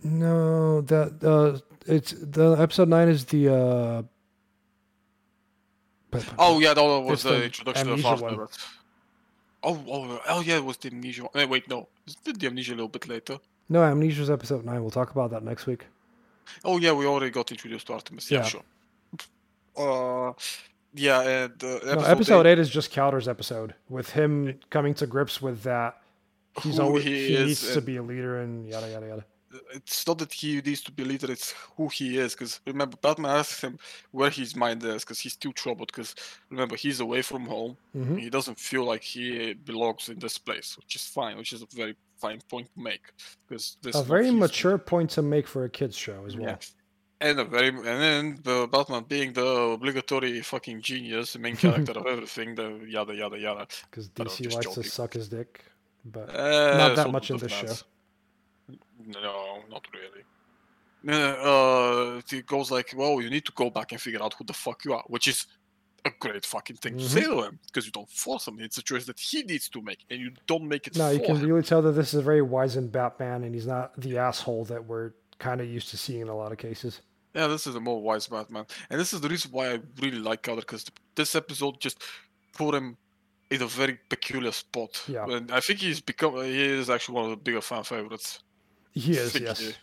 no, that uh, it's the episode nine is the. Uh, Oh yeah, that was the, the introduction of. Aftermath. Oh, oh, oh yeah, it was the amnesia. Eh, wait, no, did the amnesia a little bit later. no, Amnesia's episode nine. We'll talk about that next week. Oh yeah, we already got introduced to Artemis. Yeah, sure. Uh, yeah, and uh, episode, no, episode eight, eight is just Kaldur's episode with him coming to grips with that. He's always he he, needs to be a leader and yada yada yada. it's not that he needs to be a leader; it's who he is. Because remember, Batman asks him where his mind is, because he's too troubled. Because remember, he's away from home. hmm He doesn't feel like he belongs in this place, which is fine. Which is a very fine point to make. Because this A very mature point to make for a kids show as well. Yeah. And a very and then the Batman being the obligatory fucking genius, the main character of everything, the yada yada yada. Because DC likes joking. to suck his dick, but Uh, Not that much in this show. No, not really. Uh, he goes like, "Well, you need to go back and figure out who the fuck you are," which is a great fucking thing to say Mm-hmm. to him because you don't force him. It's a choice that he needs to make, and you don't make it no, you can him. really tell that this is a very wizened Batman, and he's not the asshole that we're kind of used to seeing in a lot of cases. Yeah, this is a more wise Batman, and this is the reason why I really like Kaldur because this episode just put him in a very peculiar spot. Yeah. and I think he's become he is actually one of the bigger fan favorites. He is, yes. he-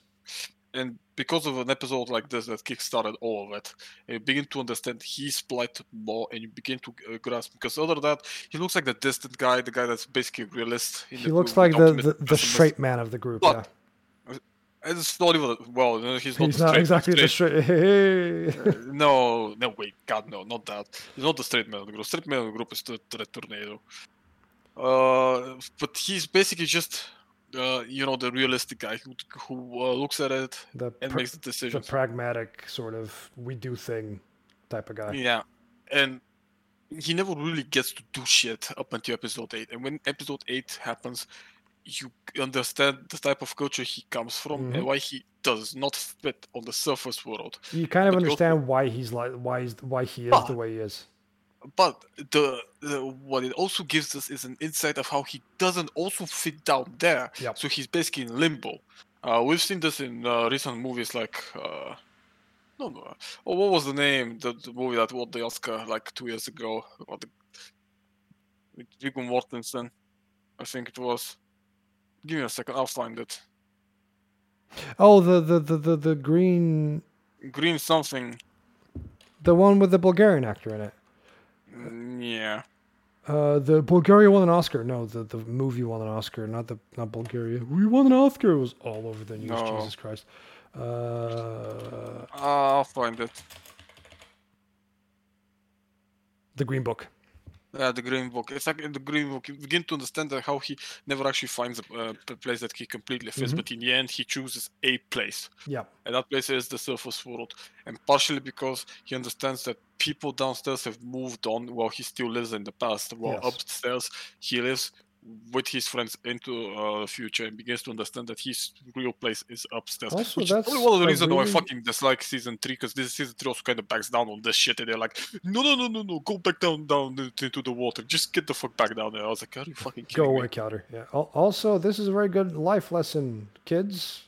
And because of an episode like this that kickstarted all of it, you begin to understand his plight more, and you begin to uh, grasp. Because other than that, he looks like the distant guy, the guy that's basically realist. He the looks like the, the, the straight man of the group. But yeah. It's not even well. He's not, He's the not straight, exactly the straight straight. Hey. Uh, no, no, wait, God, no, not that. He's not the straight man of the group. Straight man of the group is the, the tornado. Uh, but he's basically just, uh, you know, the realistic guy who who uh, looks at it The and pr- makes the decision. the pragmatic sort of we do thing type of guy. Yeah, and he never really gets to do shit up until episode eight. And when episode eight happens, you understand the type of culture he comes from Mhm. and why he does not fit on the surface world. You kind of But you also- understand why he's like why he's why he is Ah. the way he is. But the, the what it also gives us is an insight of how he doesn't also fit down there. Yep. So he's basically in limbo. Uh, we've seen this in uh, recent movies like uh, no no. Oh, what was the name? The, the movie that won the Oscar like two years ago. About the, with Viggo Mortensen, I think it was. Give me a second. I'll find it. Oh, the the the the, the green, Green something. the one with the Bulgarian actor in it. Yeah. Uh, the Bulgaria won an Oscar. No, the, the movie won an Oscar, not the not Bulgaria. We won an Oscar. It was all over the news. No. Jesus Christ. Uh, I'll find it. the Green Book. Yeah, the Green Book. It's like in the Green Book, you begin to understand that how he never actually finds a, uh, a place that he completely fits, Mhm. but in the end, he chooses a place, Yeah. and that place is the surface world. And partially because he understands that people downstairs have moved on while he still lives in the past, while Yes. upstairs he lives with his friends into uh, the future and begins to understand that his real place is upstairs. Also, which is that's probably one of the reasons why I fucking dislike season three, because this season three also kind of backs down on this shit, and they're like, no, no, no, no, no, go back down, down into the water. Just get the fuck back down there. I was like, are you fucking kidding Go away, Counter. Yeah. Also, this is a very good life lesson, kids.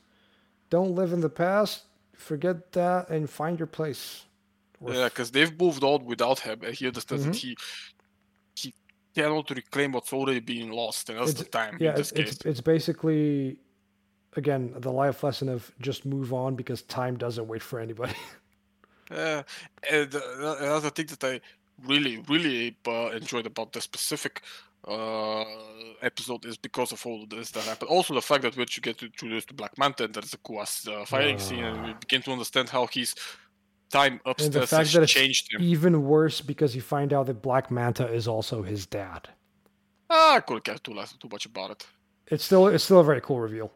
Don't live in the past. Forget that and find your place. Yeah, because they've moved on without him, and he understands Mhm. that he cannot reclaim what's already been lost, and that's the time yeah, in this it's, it's case. it's basically again the life lesson of just move on because time doesn't wait for anybody. Yeah, and uh, tha- another thing that I really, really uh, enjoyed about this specific uh, episode is because of all of this that happened. Also, the fact that once you get introduced to Black Manta, and there's a cool ass uh, fighting scene, and we Ah. begin to understand how his time and the upstairs fact has that it's changed him. even worse because you find out that Black Manta is also his dad. Ah, I couldn't care too, less, too much about it. It's still it's still a very cool reveal.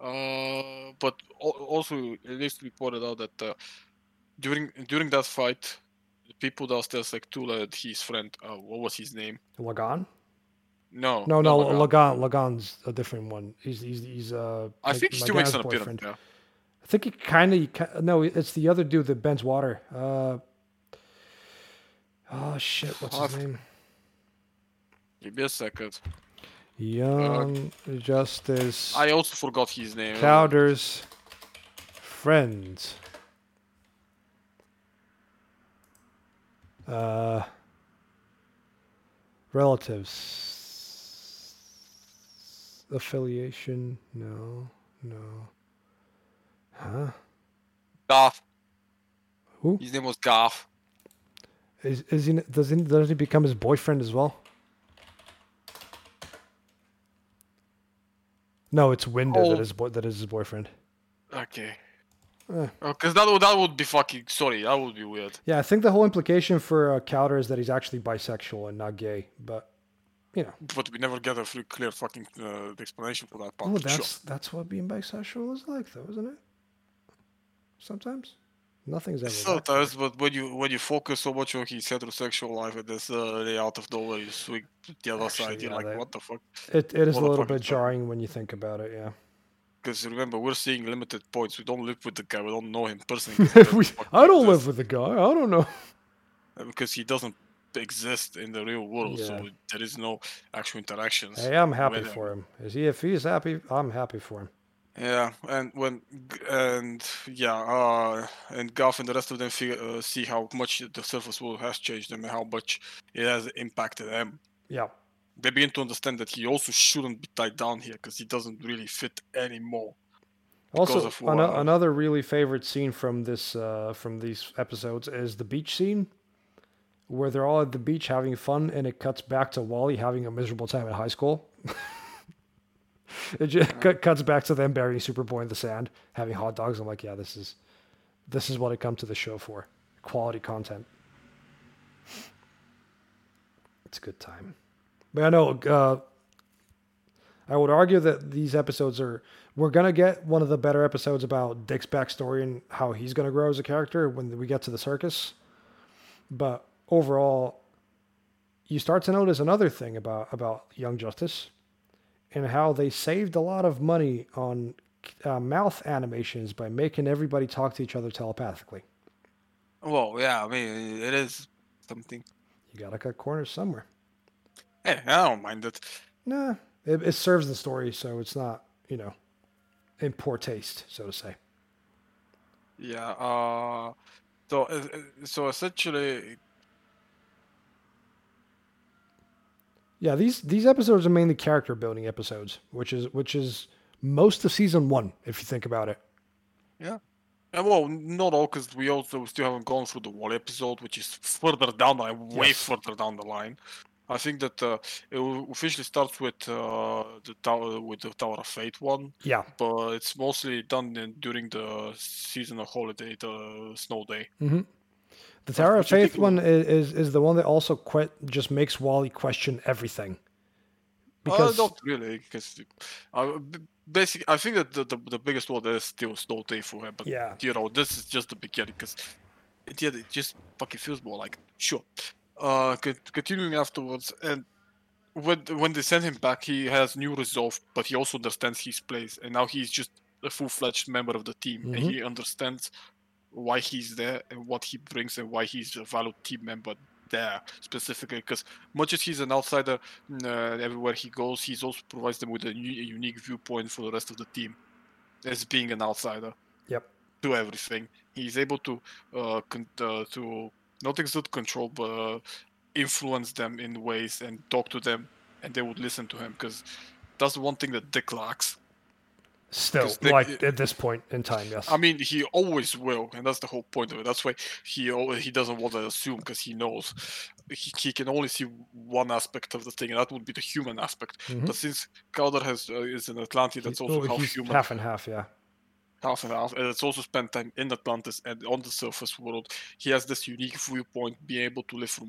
Uh, but also it needs to be pointed out that uh, during during that fight, the people downstairs like Tula and his friend, uh, what was his name? La'gaan? No, No, no, La'gaan. La'gaan. La'gaan's a different one. He's he's he's uh. I like think he still makes an appearance. Yeah. I think he kind of no. It's the other dude that bends water. Uh. Oh shit! What's his name? Give me a second. Young Justice I also forgot his name. uh, Kaldur's friend. Uh. Relatives. Affiliation? No, no. Huh? Garth. Who? His name was Garth. Is is he does he does he become his boyfriend as well? No, it's Winder Oh. that is boy, that is his boyfriend. Okay. Eh. Because that would that would be fucking sorry. That would be weird. Yeah, I think the whole implication for uh, Kaldur is that he's actually bisexual and not gay. But you know, But we never get a clear fucking uh, explanation for that part. oh, but sure. that's that's what being bisexual is like, though, isn't it? Sometimes nothing's ever. that Sometimes, but when you when you focus so much on his heterosexual life and this uh, they out of nowhere you swing to the other Actually, side, you're yeah, like, that- what the fuck? It it is a little bit jarring when you think about it. Yeah. Because remember, we're seeing limited points. We don't live with the guy. We don't know him personally. We- I don't exist. live with the guy. I don't know. Because he doesn't exist in the real world, Yeah. so there is no actual interactions. Hey, I'm happy with him. for him. Is he? If he's happy, I'm happy for him. Yeah, and when and yeah, uh, and Garth and the rest of them figure, uh, see how much the surface world has changed them and how much it has impacted them. Yeah. They begin to understand that he also shouldn't be tied down here because he doesn't really fit anymore. Also, of what- another really favorite scene from this uh, from these episodes is the beach scene, where they're all at the beach having fun, and it cuts back to Wally having a miserable time at high school. it just cut, cuts back to them burying Superboy in the sand, having hot dogs. I'm like, yeah, this is this is what I come to the show for. Quality content. It's a good time. But I know uh, I would argue that these episodes are we're gonna get one of the better episodes about Dick's backstory and how he's gonna grow as a character when we get to the circus. But overall, you start to notice another thing about about Young Justice and how they saved a lot of money on uh, mouth animations by making everybody talk to each other telepathically. Well, yeah, I mean, it is something. You gotta cut corners somewhere. Hey, I don't mind it. Nah, it, it serves the story, so it's not you know in poor taste, so to say. Yeah. Uh, so, uh, uh, so essentially, Yeah, these these episodes are mainly character building episodes, which is which is most of season one, if you think about it. yeah. And well, not all, because we also still haven't gone through the wall episode, which is further down the line, way Yes. further down the line. I think that uh, it will officially starts with uh, the tower with the Tower of Fate one, Yeah. but it's mostly done in, during the seasonal holiday, the snow day. hmm The Tower of what you think Fate one is, is is the one that also que- just makes Wally question everything. Because uh, not really, because uh, basically, I think that the, the, the biggest one is still snow day for him. But yeah, you know, this is just the beginning, because it, yeah, it just fucking feels more like sure. Uh, continuing afterwards, and when when they send him back, he has new resolve, but he also understands his place, and now he's just a full fledged member of the team, and Mhm. he understands why he's there and what he brings and why he's a valued team member there specifically because much as he's an outsider uh, everywhere he goes he also provides them with a unique viewpoint for the rest of the team as being an outsider. Yep. to everything. He's able to uh, con- uh to not exert control but uh, influence them in ways and talk to them and they would listen to him because that's the one thing that dick lacks still they- like at this point in time, yes. I mean, he always will, and that's the whole point of it. That's why he he doesn't want to assume because he knows he, he can only see one aspect of the thing, and that would be the human aspect. Mhm. But since Kaldur has uh, is an Atlantean, that's He- also oh, half human, half and half, yeah. Half and half, and it's also spent time in Atlantis and on the surface world. He has this unique viewpoint, being able to live through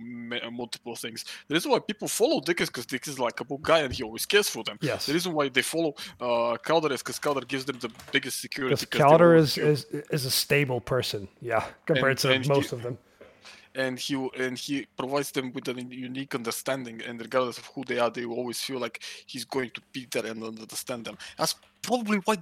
multiple things. The reason why people follow Dick is because Dick is like a book guy, and he always cares for them. Yes. The reason why they follow uh, Kaldur is because Kaldur gives them the biggest security. Because Kaldur is, is is a stable person, yeah, compared to and most he- of them. and he and he provides them with a unique understanding and regardless of who they are they always feel like he's going to be there and understand them that's probably why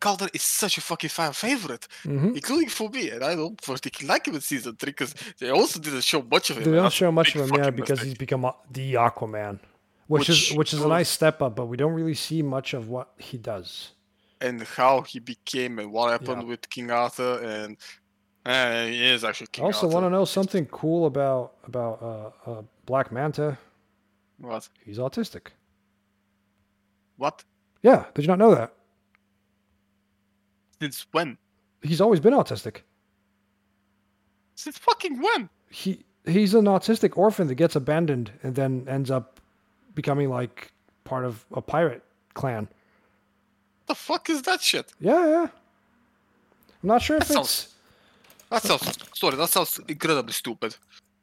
Kaldur is such a fucking fan favorite, hmm including for me, and I don't particularly like him in season three because they also didn't show much of him. They don't show much of him, yeah, because mistake. he's become the Aquaman, which, is Which which is a nice step up, but we don't really see much of what he does. and how he became and what happened Yeah. with King Arthur, and uh, he is actually King I also Arthur. want to know something cool about about uh, uh, Black Manta. what? He's autistic. What? Yeah, did you not know that? Since when? He's always been autistic. Since fucking when? He he's an autistic orphan that gets abandoned and then ends up becoming like part of a pirate clan. The fuck is that shit? Yeah, yeah. I'm not sure if That it's sounds- That sounds sorry. That sounds incredibly stupid.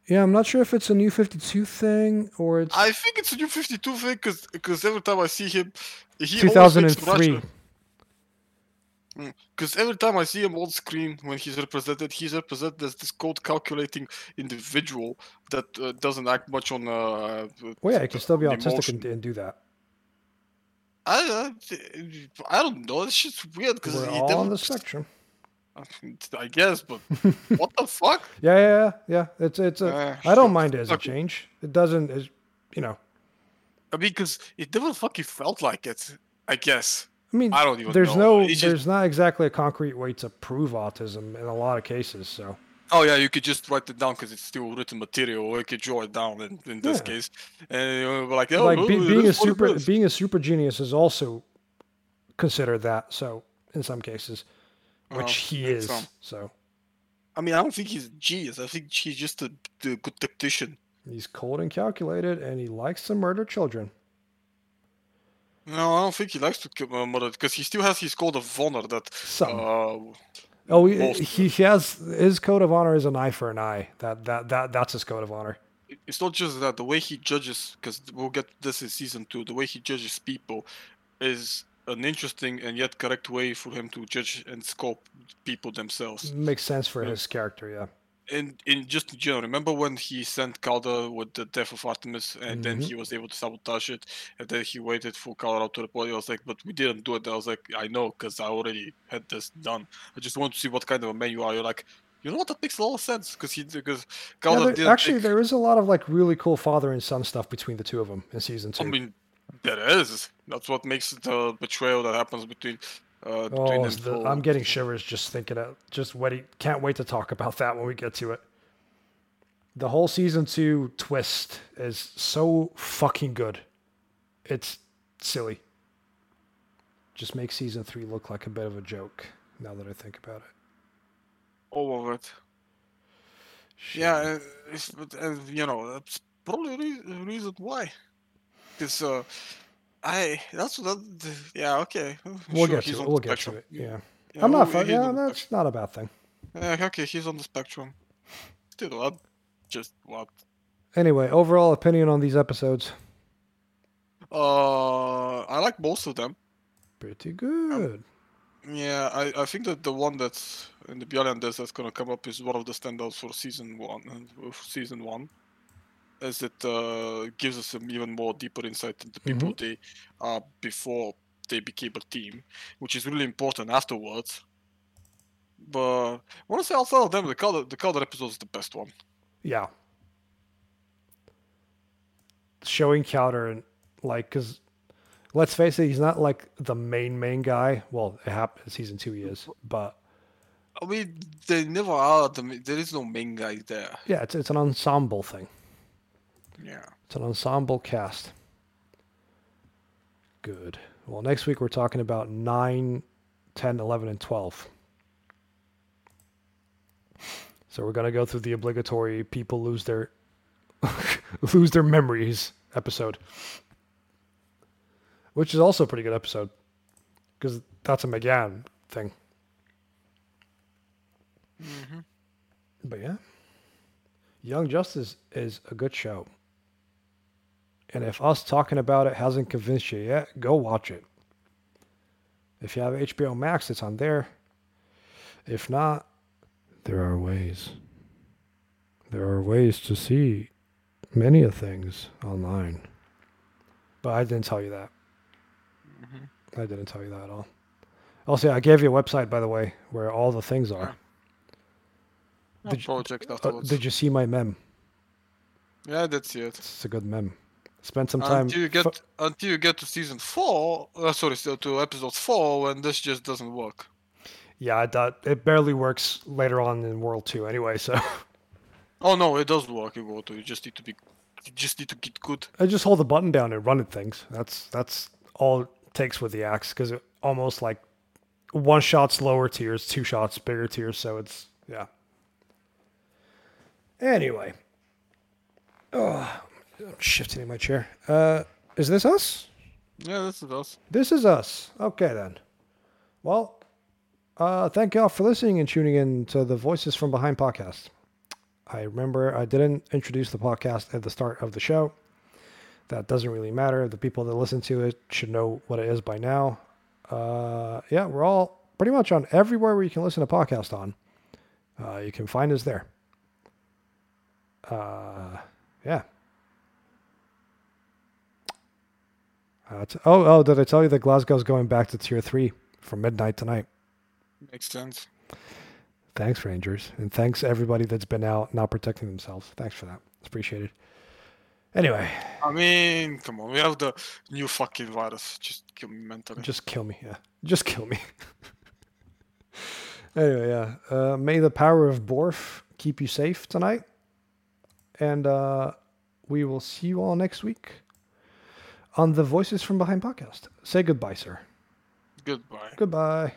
yeah, I'm not sure if it's a new 52 thing or it's I think it's a new 52 thing because every time I see him, he always makes 2003. Because every time I see him on screen when he's represented, he's represented as this code calculating individual that uh, doesn't act much on. Uh, Well, yeah, he can still be autistic and, and do that. I, I, I don't know. It's just weird because We're he all on the spectrum. I guess, but what the fuck? Yeah, yeah, yeah. It's it's a. Uh, I don't mind it as a change. It doesn't. Is you know. I mean, because it never fucking felt like it. I guess. I mean, I don't even there's know. no, It's just- there's not exactly a concrete way to prove autism in a lot of cases. So Oh yeah, you could just write it down because it's still written material, or you could draw it down in, in this Yeah. case. And like, oh, like be, being a is what it super being a super genius is also considered that. So in some cases, which Well, he is. um, So I mean, I don't think he's a genius. I think he's just a, a good tactician. he's cold and calculated, and he likes to murder children. No, I don't think he likes to kill murder because he still has his code of honor that. Some. Uh, Oh, he, he he has his code of honor is an eye for an eye. That that that that's his code of honor. it's not just that the way he judges because we'll get this in season two the way he judges people is an interesting and yet correct way for him to judge and scope people themselves Makes sense for Yeah. his character, yeah. And in just in general remember when he sent Kaldur with the death of Artemis and then Mhm. he was able to sabotage it and then he waited for Kaldur to report I was like but we didn't do it I was like I know because I already had this done I just want to see what kind of a man you are you're like you know what that makes a lot of sense because he because Yeah, Kaldur there- didn't actually, take- there is a lot of like really cool father and son stuff between the two of them in season two. I mean, there is. That's what makes the betrayal that happens between. Uh, oh, the, I'm getting shivers just thinking of just waiting. Can't wait to talk about that when we get to it. The whole season two twist is so fucking good. It's silly. Just makes season three look like a bit of a joke. Now that I think about it. all of it. Yeah, uh, it's, but, uh, you know that's probably the reason why. Because uh, I that's that. Yeah, okay. we'll sure, get to it. We'll get to it. Yeah, Yeah, I'm not. well, Fu- he's yeah, the that's not a bad thing. spectrum. Yeah, okay, he's on the spectrum. Still, what? Just what? Anyway, overall opinion on these episodes. Uh, I like most of them. Pretty good. Yeah, I, I think that the one that's in the Beyond that's gonna come up is one of the standouts for season one. uh, For season one, as it uh, gives us some even more deeper insight into people they are before they became a team, which is really important afterwards. But honestly, outside of them, the color the color episode is the best one. Yeah. Showing Kaldur and like, cause let's face it, he's not like the main main guy. Well, it happened season two he is, but I mean, they never are. The, there is no main guy there. yeah, it's it's an ensemble thing. Yeah. It's an ensemble cast. Good. Well, next week we're talking about 9, 10, 11, and 12. So we're going to go through the obligatory people lose their lose their memories episode. Which is also a pretty good episode cuz that's a McGann thing. hmm But yeah. Young Justice is a good show. And if us talking about it hasn't convinced you yet, go watch it. If you have HBO Max, it's on there. If not, there are ways. There are ways to see many of things online. But I didn't tell you that. hmm I didn't tell you that at all. Also, I gave you a website, by the way, where all the things are. I'll Did you- probably check it Uh, did you see my mem? Yeah, that's it. It's a good mem. Spend some time. until you get fo- until you get to season four. Uh, sorry, still to episode four, when this just doesn't work. Yeah, thought it barely works later on in World Two anyway. So Oh no, it does work in World Two. You just need to be, you just need to get good. I just hold the button down and run at things. That's that's all it takes with the axe because it almost like one shots lower tiers, two shots bigger tiers. So it's yeah. Anyway, oh, I'm shifting in my chair. Uh, is this us? Yeah, this is us. This is us. Okay then. Well, uh, thank y'all for listening and tuning in to the Voices from Behind podcast. I remember I didn't introduce the podcast at the start of the show. That doesn't really matter. The people that listen to it should know what it is by now. Uh, yeah, we're all pretty much on everywhere where you can listen to podcast on. Uh, you can find us there. Uh, yeah. Uh, t- oh, oh, did I tell you that Glasgow's going back to tier three for midnight tonight? Makes sense. Thanks, Rangers. And thanks everybody that's been out not protecting themselves. Thanks for that. It's appreciated. Anyway, I mean, come on, we have the new fucking virus. Just kill me mentally. just kill me. Yeah. Just kill me. anyway, yeah. Uh, may the power of Bork keep you safe tonight. And uh, we will see you all next week on the Voices from Behind podcast. Say goodbye, sir. Goodbye. Goodbye.